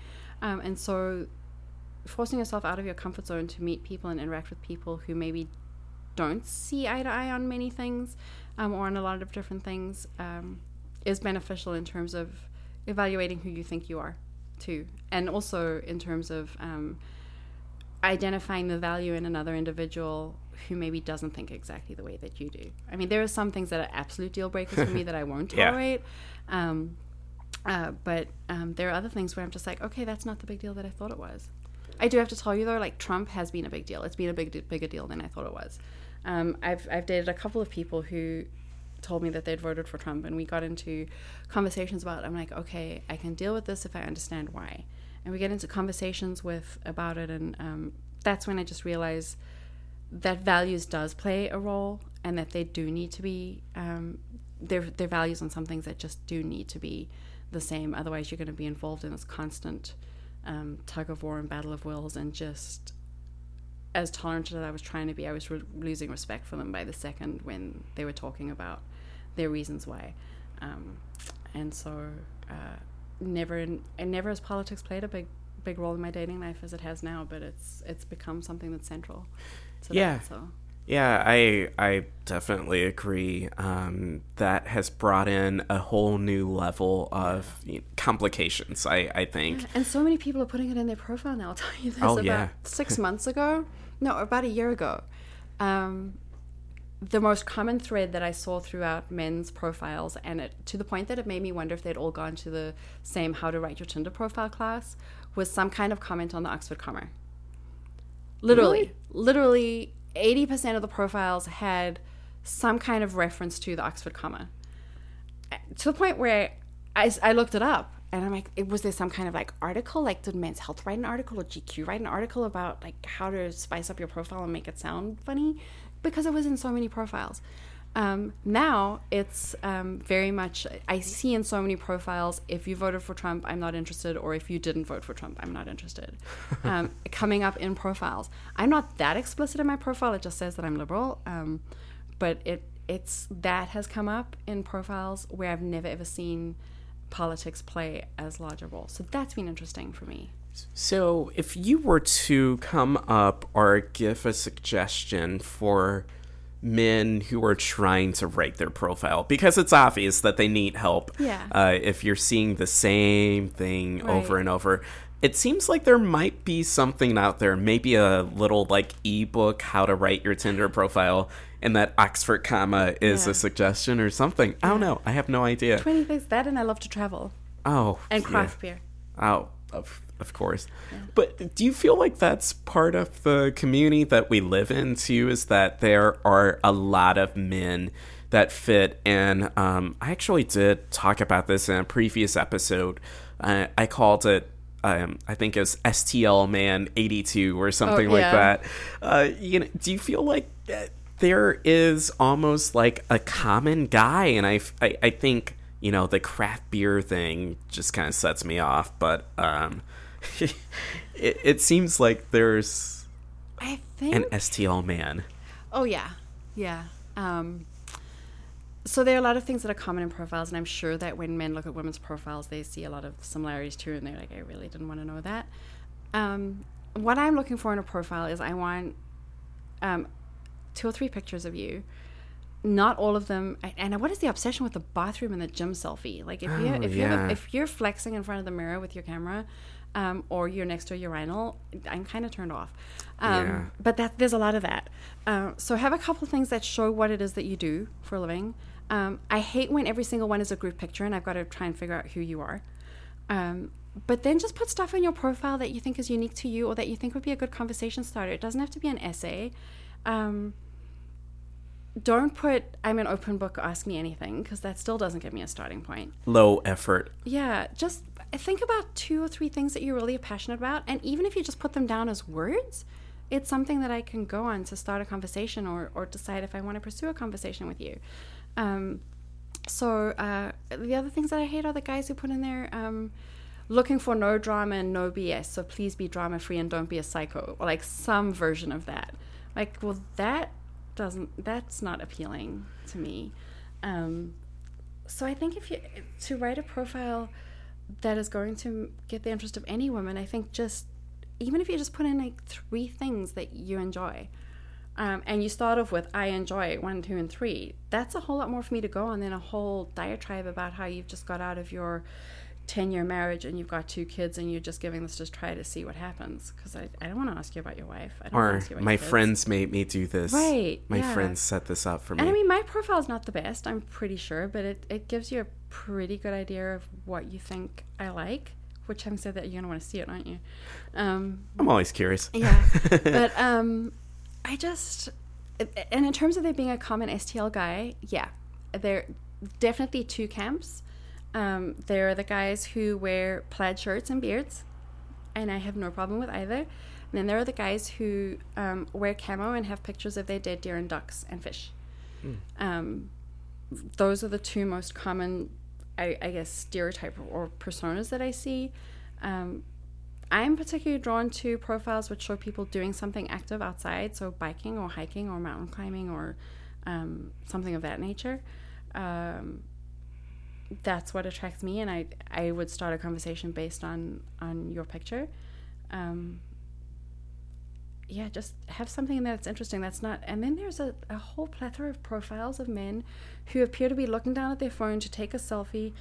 C: Um, and so forcing yourself out of your comfort zone to meet people and interact with people who maybe don't see eye to eye on many things um, or on a lot of different things um, is beneficial in terms of evaluating who you think you are too and also in terms of um, identifying the value in another individual who maybe doesn't think exactly the way that you do i mean there are some things that are absolute deal breakers for me that i won't
B: Yeah.
C: tolerate um, uh, but um, there are other things where i'm just like okay that's not the big deal that i thought it was I do have to tell you though, like Trump has been a big deal. It's been a big, bigger deal than I thought it was. Um, I've I've dated a couple of people who told me that they'd voted for Trump, and we got into conversations about. I'm like, okay, I can deal with this if I understand why, and we get into conversations with about it, and um, that's when I just realize that values does play a role, and that they do need to be um, their their values on some things that just do need to be the same. Otherwise, you're going to be involved in this constant um, tug of war and battle of wills, and just as tolerant as I was trying to be, I was re- losing respect for them by the second when they were talking about their reasons why. Um, and so, uh, never, and never has politics played a big, big role in my dating life as it has now. But it's it's become something that's central. To
B: Yeah.
C: That, so
B: Yeah, I I definitely agree. Um, that has brought in a whole new level of you know, complications. I I think.
C: And so many people are putting it in their profile now. I'll tell you this.
B: Oh,
C: about
B: yeah.
C: six months ago, no, about a year ago, um, the most common thread that I saw throughout men's profiles, and it, to the point that it made me wonder if they'd all gone to the same How to Write Your Tinder profile class, was some kind of comment on the Oxford comma. Literally, literally, eighty percent of the profiles had some kind of reference to the Oxford comma to the point where I, I looked it up and I'm like, it, was there some kind of like article? Like, did Men's Health write an article or GQ write an article about like how to spice up your profile and make it sound funny? Because it was in so many profiles. Um, now it's um, very much, I see in so many profiles if you voted for Trump, I'm not interested, or if you didn't vote for Trump, I'm not interested. Um, coming up in profiles. I'm not that explicit in my profile, it just says that I'm liberal. Um, but it it's that has come up in profiles where I've never ever seen politics play as large a role. So that's been interesting for me.
B: So, if you were to come up or give a suggestion for men who are trying to write their profile, because it's obvious that they need help.
C: Yeah.
B: Uh, if you're seeing the same thing over and over, it seems like there might be something out there, maybe a little like ebook, how to write your Tinder profile, and that Oxford comma is
C: Yeah.
B: a suggestion or something. I don't know. I have no idea.
C: 20 things that, and I love to travel
B: Oh,
C: and
B: yeah.
C: craft beer.
B: Oh, of of course. But do you feel like that's part of the community that we live in too? Is that there are a lot of men that fit in? Um, I actually did talk about this in a previous episode. Uh, I called it. Um, I think it was STL Man eighty two or something like
C: yeah.
B: that. Uh, you know, do you feel like there is almost like a common guy? And I, I think you know the craft beer thing just kind of sets me off, but um, it, it seems like there's
C: I think.
B: an STL man.
C: Oh yeah, yeah. Um, so there are a lot of things that are common in profiles, and I'm sure that when men look at women's profiles, they see a lot of similarities too, and they're like, I really didn't want to know that. Um, what I'm looking for in a profile is I want um, two or three pictures of you. Not all of them, and what is the obsession with the bathroom and the gym selfie? Like if you
B: Oh,
C: if you
B: yeah.
C: if you're flexing in front of the mirror with your camera, um, or you're next to a urinal, I'm kind of turned off. Um,
B: Yeah.
C: But that there's a lot of that. Uh, so have a couple things that show what it is that you do for a living. Um, I hate when every single one is a group picture and I've got to try and figure out who you are. Um, but then just put stuff in your profile that you think is unique to you or that you think would be a good conversation starter. It doesn't have to be an essay. Um, don't put I'm an open book, ask me anything, because that still doesn't give me a starting point.
B: Low effort.
C: Yeah, just think about two or three things that you're really passionate about, and even if you just put them down as words, it's something that I can go on to start a conversation or, or decide if I want to pursue a conversation with you. Um, so uh, the other things that I hate are the guys who put in there um, looking for no drama and no BS. So please be drama free and don't be a psycho, or like some version of that. Like, well, that doesn't that's not appealing to me. Um, so I think if you to write a profile that is going to get the interest of any woman, I think just even if you just put in like three things that you enjoy, um, and you start off with I enjoy one, two, and three, that's a whole lot more for me to go on than a whole diatribe about how you've just got out of your 10 year marriage and you've got two kids and you're just giving this to try to see what happens. Because I, I don't want to ask you about your wife. I don't
B: Or
C: ask you about
B: my friends made me do this.
C: Right,
B: My
C: yeah.
B: friends set this up for me.
C: And I mean, my profile is not the best, I'm pretty sure, but it, it gives you a pretty good idea of what you think I like. Which having said that, you're gonna want to see it, aren't you? Um,
B: I'm always curious.
C: yeah, but um, I just and in terms of there being a common STL guy, yeah, there definitely two camps. Um, there are the guys who wear plaid shirts and beards, and I have no problem with either. And then there are the guys who um, wear camo and have pictures of their dead deer and ducks and fish. Um, those are the two most common, I, I guess, stereotype or personas that I see. Um, I'm particularly drawn to profiles which show people doing something active outside, so biking or hiking or mountain climbing or um, something of that nature. Um, that's what attracts me, and I I would start a conversation based on on your picture. Um, yeah, just have something that's interesting. That's not, and then there's a, a whole plethora of profiles of men who appear to be looking down at their phone to take a selfie,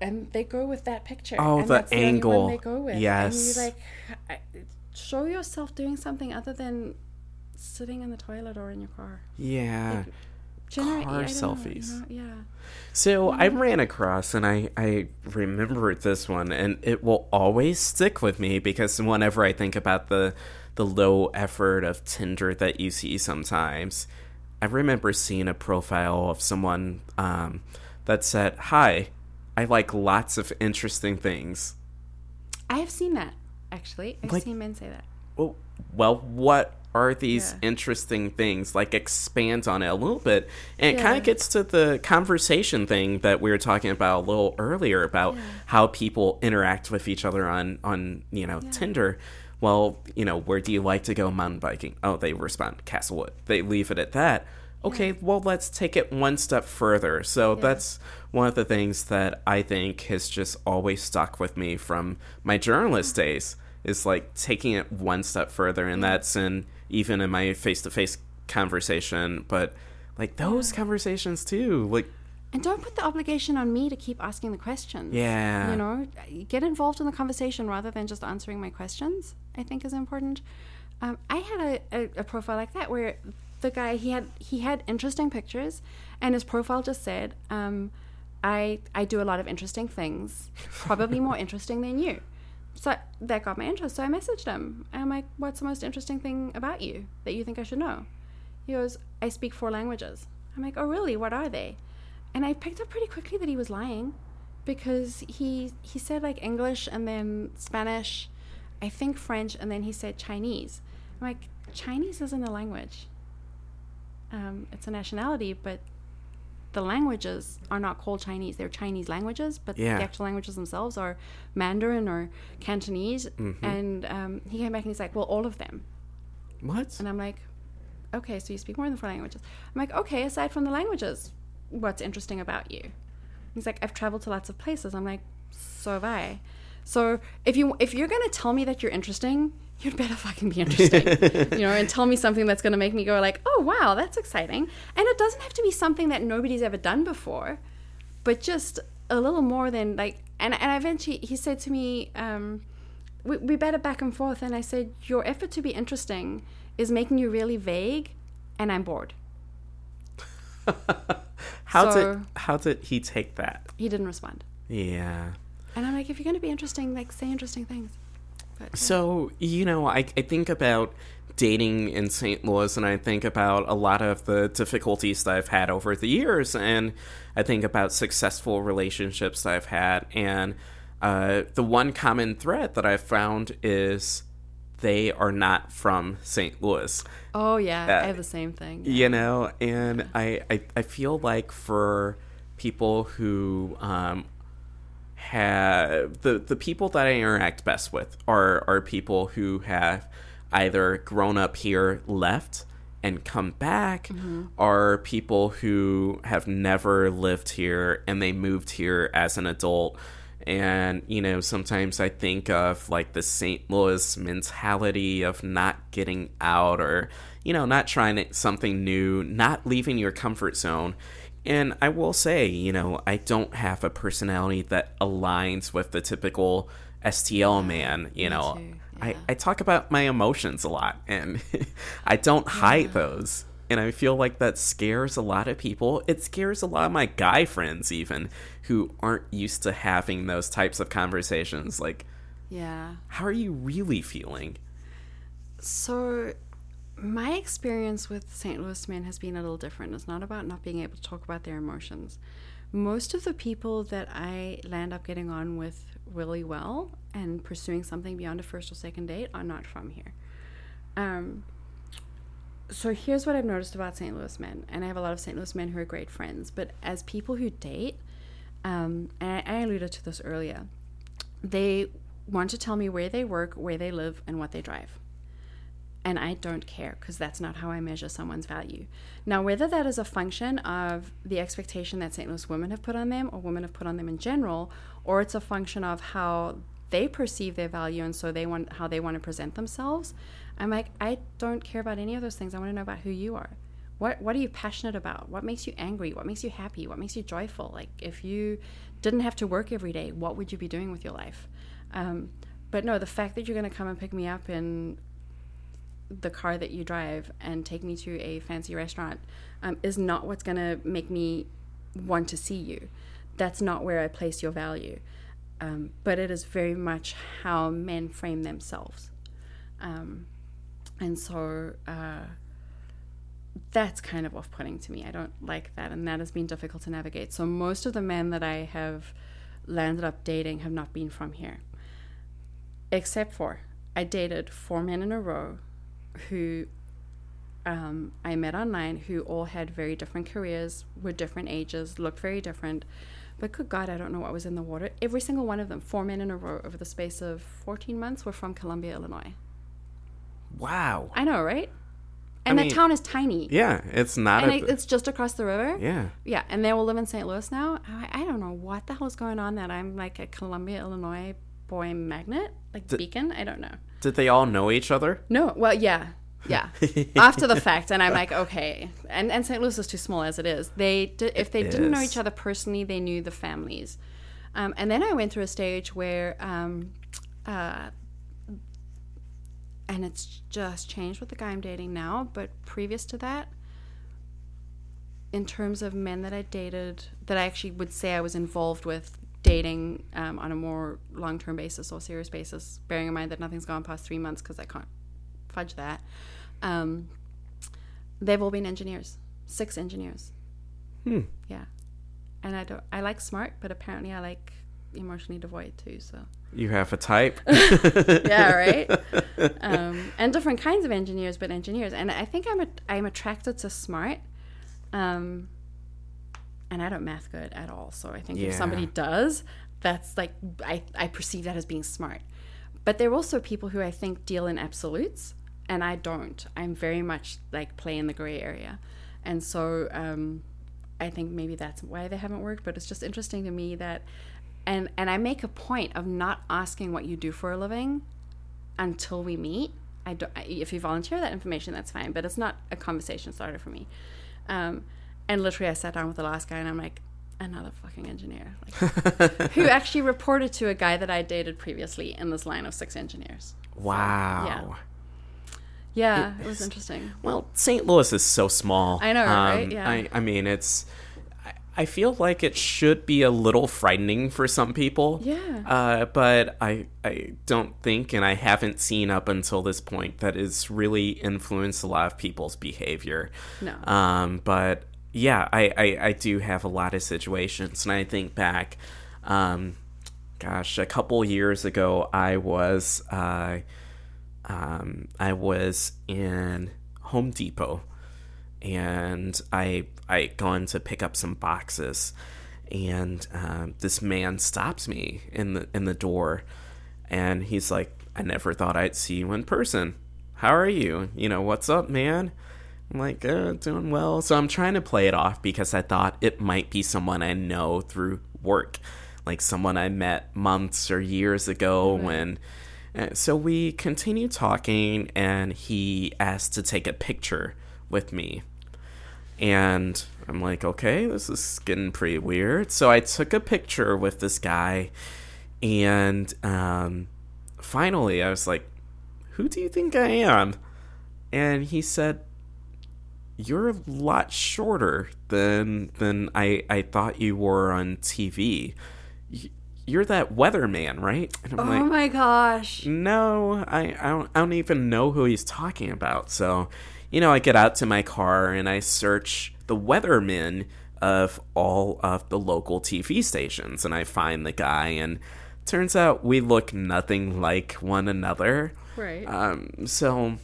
C: and they go with that picture.
B: Oh,
C: and
B: the
C: that's
B: angle.
C: they go with.
B: Yes.
C: and you like I- show yourself doing something other than sitting in the toilet or in your car.
B: Yeah.
C: Generate,
B: Car
C: I
B: selfies.
C: know, yeah.
B: So I
C: Mm-hmm.
B: ran across and I, I remembered this one and it will always stick with me because whenever I think about the the low effort of Tinder that you see sometimes, I remember seeing a profile of someone um, that said, Hi, I like lots of interesting things.
C: I have seen that actually. I've
B: Like-
C: seen men say that.
B: Well, well, what are these
C: Yeah.
B: interesting things? Like expand on it a little bit. And it kind of gets to the conversation thing that we were talking about a little earlier about how people interact with each other on on, you know, Tinder. Well, you know, where do you like to go mountain biking? Oh, they respond Castlewood. They leave it at that. Okay, well, let's take it one step further. So that's one of the things that I think has just always stuck with me from my journalist days is like taking it one step further, and that's in even in my face to face conversation, but like those conversations too. Like,
C: And don't put the obligation on me to keep asking the questions.
B: Yeah.
C: You know, get involved in the conversation rather than just answering my questions, I think is important. Um, I had a, a, a profile like that where the guy he had he had interesting pictures and his profile just said, um, I I do a lot of interesting things, probably more interesting than you. So that got my interest. So I messaged him. I'm like, what's the most interesting thing about you that you think I should know? He goes, I speak four languages. I'm like, oh really? What are they? And I picked up pretty quickly that he was lying because he he said like English and then Spanish, I think French, and then he said Chinese. I'm like, Chinese isn't a language. Um, it's a nationality, but the languages are not called Chinese. They're Chinese languages, but
B: Yeah.
C: the actual languages themselves are Mandarin or Cantonese.
B: Mm-hmm.
C: And um, he came back and he's like, well, all of them.
B: what?
C: And I'm like, okay, so you speak more than four languages. I'm like, okay, aside from the languages, what's interesting about you? He's like, I've traveled to lots of places. I'm like, so have I. So if you if you're gonna tell me that you're interesting, you'd better fucking be interesting, you know, and tell me something that's gonna make me go like, oh wow, that's exciting. And it doesn't have to be something that nobody's ever done before, but just a little more than like. And and eventually he said to me, um, we, we better back and forth. And I said, Your effort to be interesting is making you really vague, and I'm bored.
B: How
C: So-
B: did how did he take that?
C: He didn't respond.
B: Yeah.
C: And I'm like, If you're going to be interesting, like, say interesting things. But, yeah.
B: So, you know, I, I think about dating in St. Louis and I think about a lot of the difficulties that I've had over the years. And I think about successful relationships that I've had. And uh, the one common thread that I've found is they are not from St. Louis.
C: oh, yeah,
B: uh,
C: I have the same thing.
B: you know and I, I i feel like for people who um have the the people that i interact best with are are people who have either grown up here left and come back mm-hmm. are people who have never lived here and they moved here as an adult. And you know sometimes i think of like the st louis mentality of not getting out or you know not trying something new not leaving your comfort zone and i will say you know i don't have a personality that aligns with the typical stl man you know
C: too,
B: I. I talk about my emotions a lot and i don't hide those and I feel like that scares a lot of people. It scares a lot of my guy friends, even who aren't used to having those types of conversations. Like,
C: Yeah.
B: how are you really feeling?
C: So, my experience with St. Louis men has been a little different. It's not about not being able to talk about their emotions. Most of the people that I land up getting on with really well and pursuing something beyond a first or second date are not from here. Um, so here's what I've noticed about St. Louis men, and I have a lot of St. Louis men who are great friends. But as people who date, um, and I, I alluded to this earlier, they want to tell me where they work, where they live, and what they drive and I don't care because that's not how I measure someone's value. Now, whether that is a function of the expectation that St. Louis women have put on them or women have put on them in general, or it's a function of how they perceive their value and so they want how they want to present themselves, I'm like, I don't care about any of those things. I want to know about who you are. What what are you passionate about? What makes you angry? What makes you happy? What makes you joyful? Like if you didn't have to work every day, what would you be doing with your life? Um, but no, the fact that you're going to come and pick me up and the car that you drive and take me to a fancy restaurant um, is not what's going to make me want to see you. That's not where I place your value. Um, but it is very much how men frame themselves. Um, and so uh, that's kind of off putting to me. I don't like that. And that has been difficult to navigate. So most of the men that I have landed up dating have not been from here, except for I dated four men in a row who um, I met online who all had very different careers, were different ages, looked very different. But good God, I don't know what was in the water. Every single one of them, four men in a row over the space of 14 months, were from Columbia, Illinois.
B: Wow.
C: I know, right? And
B: mean,
C: that town is tiny.
B: Yeah, it's not
C: And
B: a.
C: it, it's just across the river.
B: yeah.
C: Yeah, and they all live in St. Louis now. I, I don't know what the hell is going on that I'm like a Columbia, Illinois boy magnet, like beacon. I don't know.
B: Did they all know each other?
C: No, well, yeah, yeah. After the fact, and I'm like, okay. And and St. Louis is too small as it is. They di- if they
B: It
C: didn't know each other personally, they knew the families. Um, and then I went through a stage where, um, uh, and it's just changed with the guy I'm dating now. But previous to that, in terms of men that I dated, that I actually would say I was involved with dating um, on a more long term basis or serious basis, bearing in mind that nothing's gone past three months because I can't fudge that. Um, they've all been engineers, six engineers.
B: Hmm.
C: Yeah, and I don't. I like smart, but apparently I like emotionally devoid too. So
B: You have a type.
C: yeah, right. Um, and different kinds of engineers, but engineers. And I think I'm a, I'm attracted to smart. Um, and I don't math good at all. So I think if somebody does, that's like I I perceive that as being smart. But there are also people who I think deal in absolutes, and I don't. I'm very much like play in the gray area, and so um, I think maybe that's why they haven't worked. But it's just interesting to me that, and and I make a point of not asking what you do for a living until we meet. I don't. If you volunteer that information, that's fine. But it's not a conversation starter for me. Um, and literally, I sat down with the last guy, and I'm like, another fucking engineer, like, who actually reported to a guy that I dated previously in this line of six engineers.
B: Wow.
C: Yeah, it was interesting.
B: Well, St. Louis is so small.
C: I know, right? Yeah.
B: I, I mean, it's. I- I feel like it should be a little frightening for some people.
C: Yeah.
B: Uh, but I, I don't think, and I haven't seen up until this point that it's really influenced a lot of people's behavior.
C: No.
B: Um, but yeah, I, I, I do have a lot of situations, and I think back, um, gosh, a couple years ago, I was, uh, um, I was in Home Depot, and I I gone to pick up some boxes, and um, this man stops me in the in the door, and he's like, "I never thought I'd see you in person. How are you? You know, what's up, man?" I'm like, uh, doing well. So I'm trying to play it off because I thought it might be someone I know through work, like someone I met months or years ago when. uh, So we continue talking, and he asked to take a picture with me. And I'm like, okay, this is getting pretty weird. So I took a picture with this guy, and um, finally I was like, who do you think I am? And he said, you're a lot shorter than than I, I thought you were on TV. You're that weatherman, right? And I'm
C: oh
B: like,
C: my gosh.
B: no, I, I don't I don't even know who he's talking about. So, you know, I get out to my car and I search the weathermen of all of the local TV stations and I find the guy and turns out we look nothing like one another.
C: Right.
B: Um so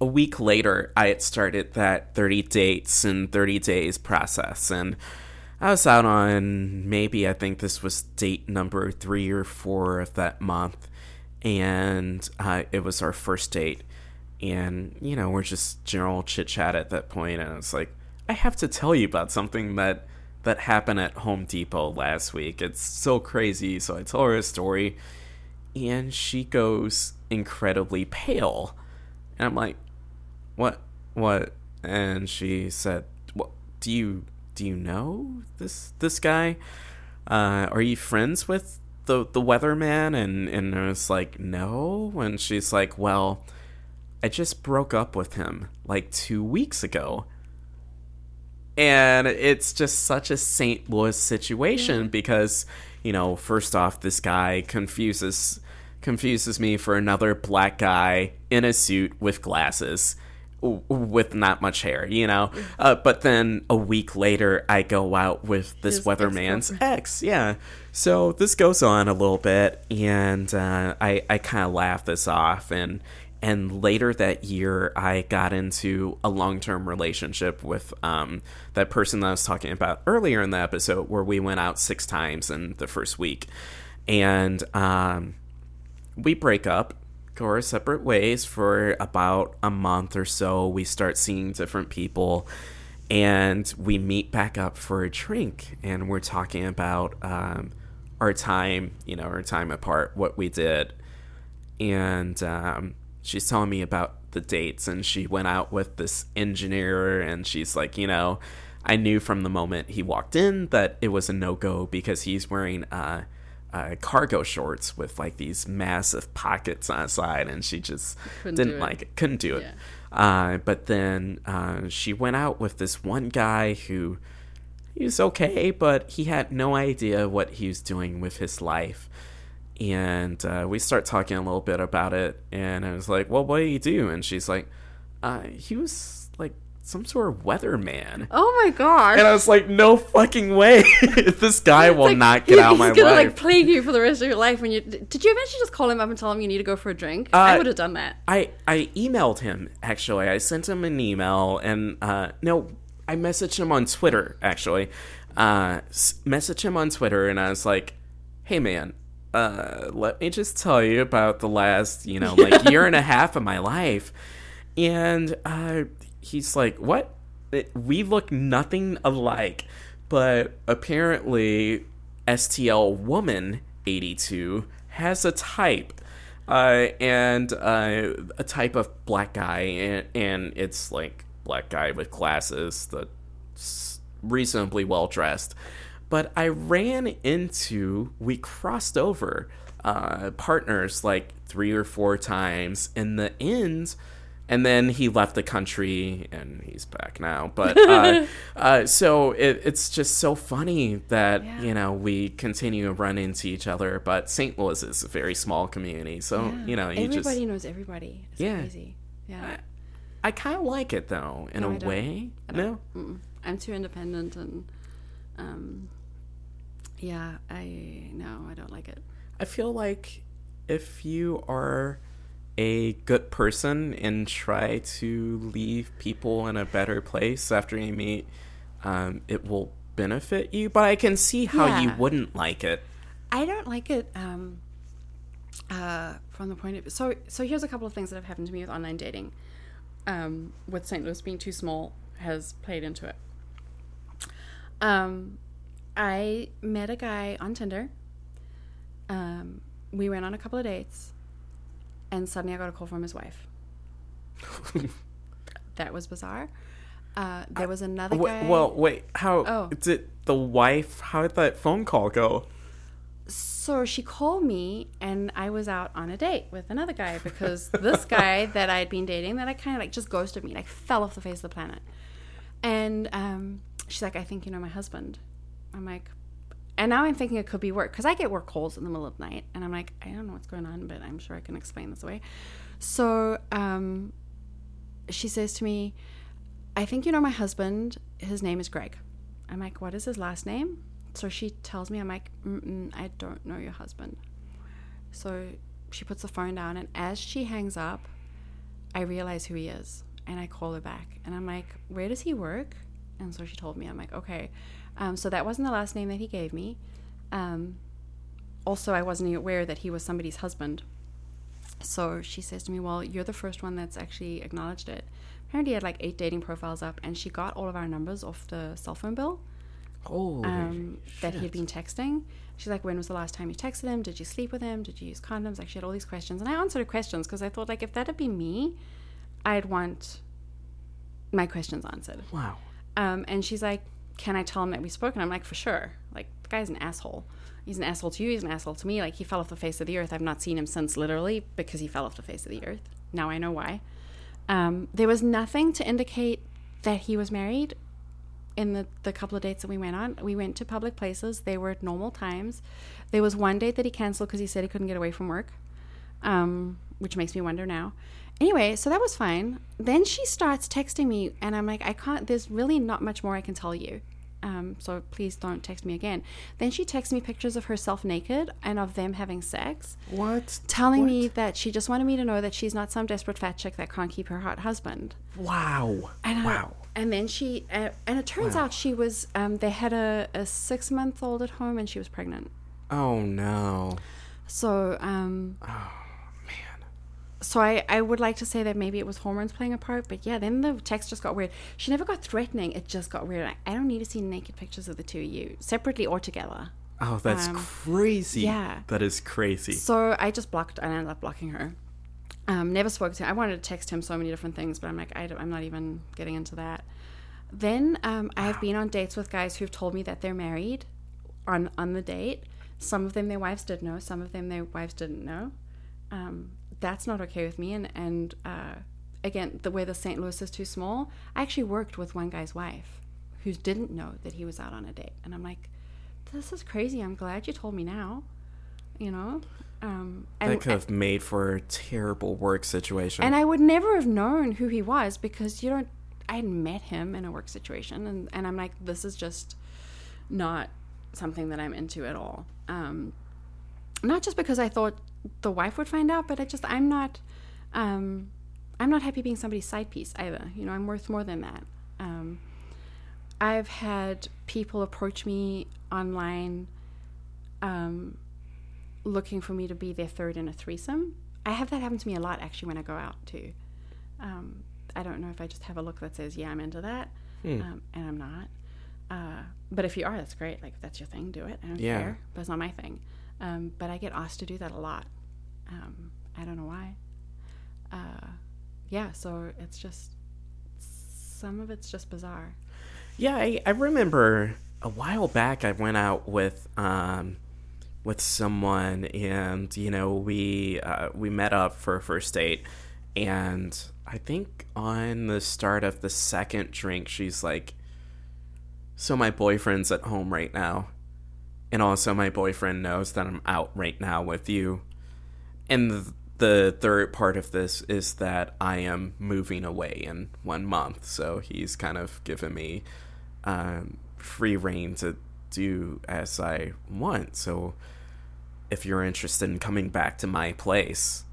B: a week later, I had started that 30 dates and 30 days process. And I was out on maybe, I think this was date number three or four of that month. And uh, it was our first date. And, you know, we're just general chit chat at that point, And I was like, I have to tell you about something that. That happened at Home Depot last week. It's so crazy. So I tell her a story, and she goes incredibly pale. And I'm like, "What? What?" And she said, "What? Do you do you know this this guy? Uh, are you friends with the the weatherman?" And and I was like, "No." And she's like, "Well, I just broke up with him like two weeks ago." And it's just such a St. Louis situation because, you know, first off, this guy confuses confuses me for another black guy in a suit with glasses with not much hair, you know. Uh, but then a week later, I go out with this
C: His
B: weatherman's
C: ex-girlfriend.
B: Yeah. So this goes on a little bit, and uh, I I kind of laugh this off, and And later that year, I got into a long term relationship with um, that person that I was talking about earlier in the episode, where we went out six times in the first week. And um, we break up, go our separate ways for about a month or so. We start seeing different people and we meet back up for a drink and we're talking about um, our time, you know, our time apart, what we did. And um, she's telling me about the dates and she went out with this engineer and she's like, you know, I knew from the moment he walked in that it was a no go because he's wearing uh, uh, cargo shorts with like these massive pockets on the side, and she just
C: Couldn't
B: didn't like it, couldn't do it.
C: Yeah.
B: Uh, but then uh, she went out with this one guy who he was okay, but he had no idea what he was doing with his life. And uh, we start talking a little bit about it, and I was like, "Well, what do you do?" And she's like, uh, "He was some sort of weatherman."
C: Oh my gosh.
B: And I was like, "No fucking way! this guy will
C: Like,
B: not get out of my
C: he's gonna like plague you for the rest of your life. When you did you eventually just call him up and tell him you need to go for a drink? I
B: Uh,
C: would have done that.
B: I I emailed him actually. I sent him an email and uh no, I messaged him on Twitter actually. Uh messaged him on Twitter and I was like, "Hey man, uh let me just tell you about the last, you know, like year and a half of my life." And uh he's like, "What? We look nothing alike." But apparently STL woman 82 has a type uh, and uh, a type of black guy, and, and it's like black guy with glasses that's reasonably well dressed. But I ran into, we crossed over uh, partners like three or four times in the end. And then he left the country, and he's back now. But uh, uh, so it, it's just so funny that
C: Yeah.
B: you know we continue to run into each other. But St. Louis is a very small community, so
C: Yeah.
B: you know you
C: everybody
B: just
C: knows everybody. It's
B: Yeah.
C: crazy. Yeah.
B: I kind of like it though, in
C: No,
B: a
C: I
B: way.
C: I
B: No.
C: Mm-mm. I'm too independent and um yeah, I no, I don't like it.
B: I feel like if you are a good person and try to leave people in a better place after you meet, um, it will benefit you. But I can see how you wouldn't like it.
C: I don't like it um, uh, from the point of so so. Here's a couple of things that have happened to me with online dating. Um, with St. Louis being too small, has played into it. Um, I met a guy on Tinder. Um, we went on a couple of dates, and suddenly I got a call from his wife. that was bizarre. Uh, there was another guy.
B: well, wait. How
C: Oh.
B: did the wife? How did that phone call go?
C: so she called me and I was out on a date with another guy because this guy that I'd been dating that I kind of like just ghosted me, like fell off the face of the planet. And um, she's like, I think you know my husband. I'm like, and now I'm thinking it could be work because I get work calls in the middle of the night and I'm like, I don't know what's going on, but I'm sure I can explain this away. So um, she says to me, I think you know my husband. His name is Greg. I'm like, what is his last name? So she tells me, I'm like, I don't know your husband. So she puts the phone down, and as she hangs up, I realize who he is, and I call her back, and I'm like, where does he work? And so she told me, I'm like, okay. Um, so that wasn't the last name that he gave me. Um, also, I wasn't aware that he was somebody's husband. So she says to me, Well, you're the first one that's actually acknowledged it. Apparently, he had like eight dating profiles up, and she got all of our numbers off the cell phone bill um, that he
B: had
C: been texting. She's like, when was the last time you texted him? Did you sleep with him? Did you use condoms? Like, she had all these questions. And I answered her questions because I thought, like, if that had been me, I'd want my questions answered.
B: Wow.
C: Um, and she's like, can I tell him that we spoke? And I'm like, for sure. Like, the guy's an asshole. He's an asshole to you. He's an asshole to me. Like, he fell off the face of the earth. I've not seen him since literally because he fell off the face of the earth. Now I know why. Um, there was nothing to indicate that he was married in the, the couple of dates that we went on. We went to public places. They were at normal times. There was one date that he canceled because he said he couldn't get away from work, um, which makes me wonder now. Anyway, so that was fine. Then she starts texting me, and I'm like, I can't, there's really not much more I can tell you. Um, so please don't text me again. Then she texts me pictures of herself naked and of them having sex,
B: What?
C: telling me that she just wanted me to know that she's not some desperate fat chick that can't keep her hot husband.
B: Wow.
C: And I-
B: wow.
C: and then she, uh, and it turns out she was, um, they had a, a six month old at home and she was pregnant.
B: Oh no.
C: So, um,
B: Oh.
C: So I, I would like to say that maybe it was hormones playing a part, but yeah, then the text just got weird. She never got threatening, it just got weird. I, I don't need to see naked pictures of the two of you, separately or together.
B: Oh, that's
C: Um,
B: crazy.
C: yeah.
B: That is crazy.
C: So I just blocked, and I ended up blocking her. Um, never spoke to him. I wanted to text him so many different things, but I'm like, I am not even getting into that. Then um, I have been on dates with guys who've told me that they're married on on the date. Some of them their wives did know. Some of them their wives didn't know. Um, that's not okay with me. And and uh, again, the way the St. Louis is too small, I actually worked with one guy's wife who didn't know that he was out on a date, and I'm like, this is crazy. I'm glad you told me now. You know. Um, and,
B: that could have made for a terrible work situation.
C: and I would never have known who he was because you don't. I had met him in a work situation, and and I'm like, this is just not something that I'm into at all. Um, not just because I thought the wife would find out, but I just I'm not. Um, I'm not happy being somebody's side piece either. You know, I'm worth more than that. Um, I've had people approach me online, um, looking for me to be their third in a threesome. I have that happen to me a lot actually when I go out too. Um, I don't know if I just have a look that says, "Yeah, I'm into that,"
B: Hmm.
C: um, and I'm not. Uh, but if you are, that's great. Like if that's your thing, do it. I don't
B: Yeah.
C: care. But it's not my thing. Um, but I get asked to do that a lot. Um, I don't know why. Uh, yeah, so it's just some of it's just bizarre.
B: Yeah, I, I remember a while back I went out with um with someone and you know we uh, we met up for a first date and I think on the start of the second drink she's like so my boyfriend's at home right now and also my boyfriend knows that I'm out right now with you and the third part of this is that I am moving away in one month, so he's kind of given me um, free reign to do as I want. So if you're interested in coming back to my place,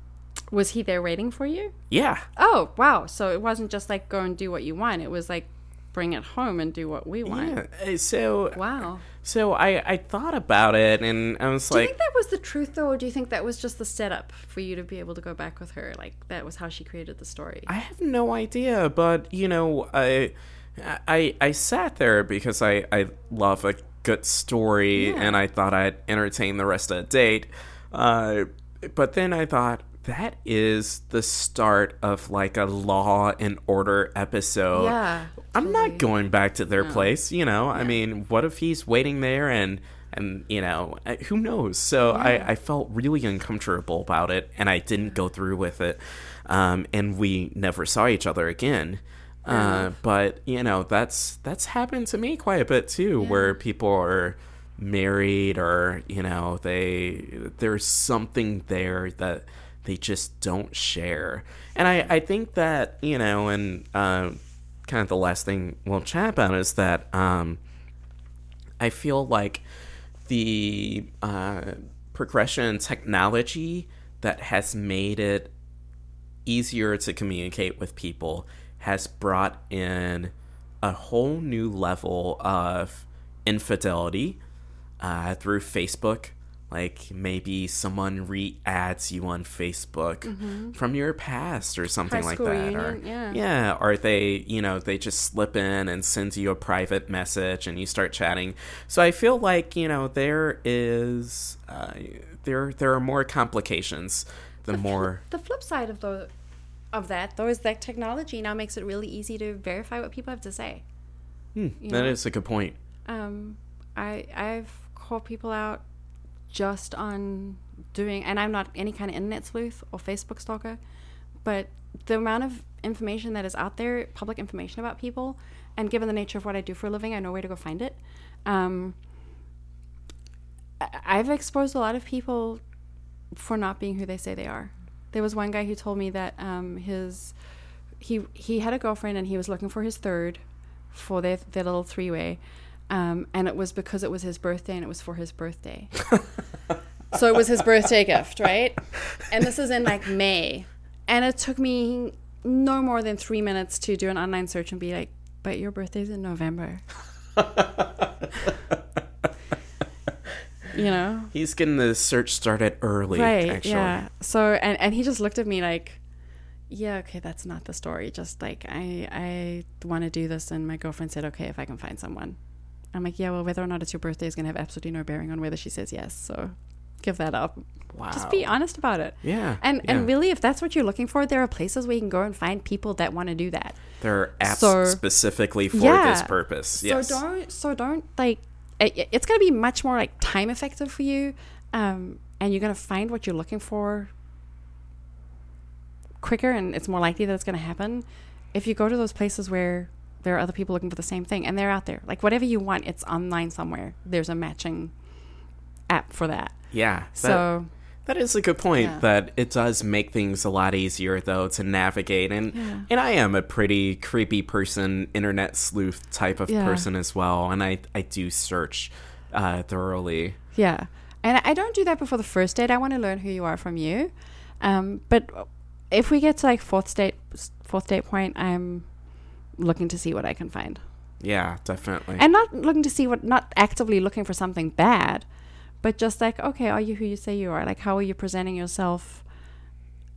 C: Was he there waiting for you?
B: yeah,
C: Oh, wow. So it wasn't just like go and do what you want. It was like bring it home and do what we want.
B: yeah. Uh, So
C: Wow.
B: so I I thought about it and I was like,
C: Do you think that was the truth though, or do you think that was just the setup for you to be able to go back with her? Like that was how she created the story.
B: I have no idea, but you know, I I I sat there because I I love a good story,
C: Yeah.
B: and I thought I'd entertain the rest of the date. Uh, but then I thought that is the start of like a Law and Order episode.
C: Yeah,
B: I'm not going back to their place. You know, I mean, what if he's waiting there and and you know uh, who knows? So I, I felt really uncomfortable about it and i didn't go through with it. Um, and we never saw each other again. Uh, but you know that's that's happened to me quite a bit too where people are married or you know they there's something there that they just don't share and i i think that you know and uh, kind of the last thing we'll chat about is that um I feel like the uh, progression in technology that has made it easier to communicate with people has brought in a whole new level of infidelity uh, through Facebook. Like maybe someone re-adds you on Facebook from your past or something like that. or,
C: yeah.
B: yeah, or they, you know, they just slip in and send you a private message and you start chatting. So I feel like, you know, there is uh, there there are more complications the more
C: The flip side of the of that though is that technology now makes it really easy to verify what people have to say.
B: Hmm, that
C: know?
B: is a good point.
C: Um, I I've called people out just on doing, and I'm not any kind of internet sleuth or Facebook stalker, but the amount of information that is out there, public information about people, and given the nature of what I do for a living, I know where to go find it. Um, I've exposed a lot of people for not being who they say they are. There was one guy who told me that um, his he he had a girlfriend and he was looking for his third for their their little three way, um, and it was because it was his birthday and it was for his birthday. so it was his birthday gift, right? And this is in like May, and it took me no more than three minutes to do an online search and be like, "But your birthday's in November." you know
B: He's getting the search started early,
C: right
B: actually.
C: yeah so and and he just looked at me like yeah okay that's not the story just like i i want to do this and my girlfriend said okay if i can find someone i'm like yeah well whether or not it's your birthday is going to have absolutely no bearing on whether she says yes so give that up
B: Wow.
C: just be honest about it
B: Yeah.
C: and
B: yeah.
C: and really if that's what you're looking for there are places where you can go and find people that want to do that
B: There are apps
C: So-
B: specifically for
C: Yeah.
B: this purpose. yes.
C: So don't so don't like it, it's going to be much more like time effective for you, um, and you're going to find what you're looking for quicker, and it's more likely that it's going to happen if you go to those places where there are other people looking for the same thing, and they're out there. Like whatever you want, it's online somewhere. There's a matching app for that.
B: yeah. That,
C: So
B: that is a good point.
C: Yeah.
B: That it does make things a lot easier, though, to navigate. And
C: Yeah.
B: and I am a pretty creepy person, internet sleuth type of
C: Yeah.
B: person as well. And I I do search uh, thoroughly.
C: Yeah. And I don't do that before the first date. I want to learn who you are from you. Um, but if we get to like fourth date, fourth date point, I'm looking to see what I can find,
B: Yeah, definitely.
C: and not looking to see what, not actively looking for something bad, but just like, okay, are you who you say you are? Like, how are you presenting yourself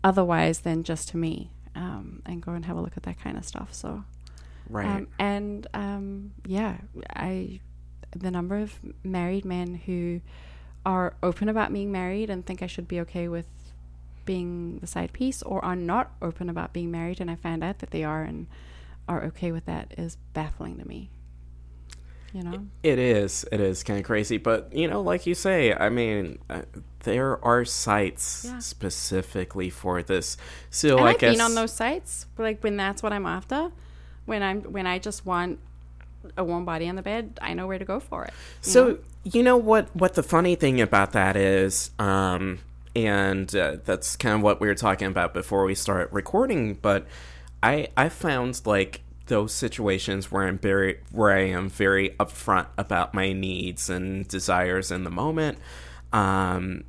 C: otherwise than just to me? Um, and go and have a look at that kind of stuff. So,
B: right.
C: um, and um, yeah, I the number of married men who are open about being married and think I should be okay with being the side piece, or are not open about being married, and I find out that they are and are okay with that is baffling to me. You know,
B: It is. It is kind of crazy, but you know, like you say, I mean, uh, there are sites
C: Yeah.
B: specifically for this. So
C: and
B: I
C: I've
B: guess
C: been on those sites, like when that's what I'm after. When I'm when I just want a warm body on the bed, I know where to go for it. you
B: So
C: know?
B: you know what? What the funny thing about that is, um, and uh, that's kind of what we were talking about before we start recording. But I I found like those situations where I'm very where I am very upfront about my needs and desires in the moment. Um,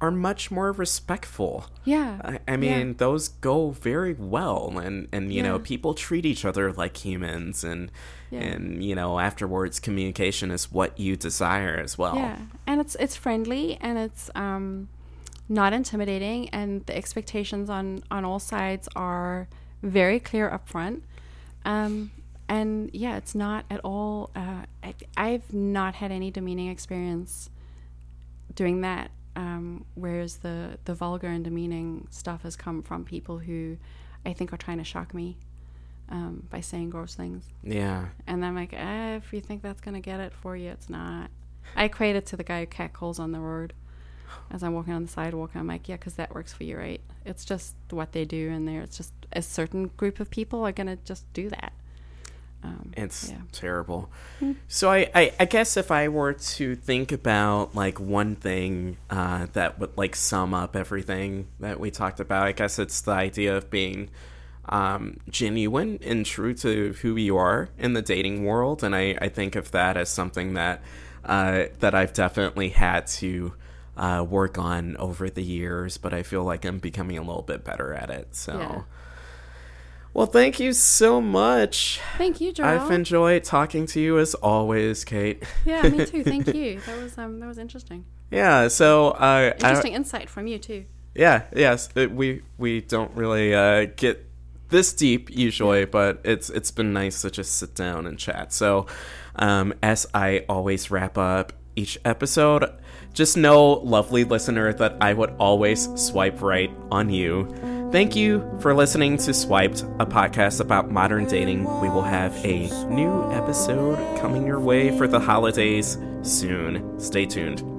B: are much more respectful.
C: yeah,
B: I, I mean, those go very well, and and you know, people treat each other like humans, and
C: Yeah.
B: and you know, afterwards, communication is what you desire as well.
C: Yeah, and it's it's friendly and it's um, not intimidating, and the expectations on on all sides are very clear up front. Um, and yeah, it's not at all. Uh, I, I've not had any demeaning experience doing that. Um, whereas the the vulgar and demeaning stuff has come from people who I think are trying to shock me um, by saying gross things.
B: Yeah,
C: And I'm like, eh, if you think that's gonna get it for you, it's not. I equate it to the guy who catcalls on the road as I'm walking on the sidewalk. I'm like, yeah, because that works for you, right? It's just what they do, and there, it's just a certain group of people are gonna just do that. Um,
B: it's
C: yeah.
B: terrible. So I, I I guess if I were to think about like one thing uh, that would like sum up everything that we talked about, I guess it's the idea of being um, genuine and true to who you are in the dating world, and I, I think of that as something that uh, that I've definitely had to uh, work on over the years, but I feel like I'm becoming a little bit better at it. So,
C: Yeah.
B: well, thank you so much.
C: Thank you, Joel.
B: I've enjoyed talking to you as always, Cate.
C: yeah, me too. Thank you. That was um, that was interesting.
B: Yeah, so uh, I-
C: Interesting insight from you too.
B: yeah, yes, it, we we don't really uh, get this deep usually, but it's it's been nice to just sit down and chat. So, um, as I always wrap up each episode, just know, lovely listener, that I would always swipe right on you. Thank you for listening to Swiped, a podcast about modern dating. We will have a new episode coming your way for the holidays soon. Stay tuned.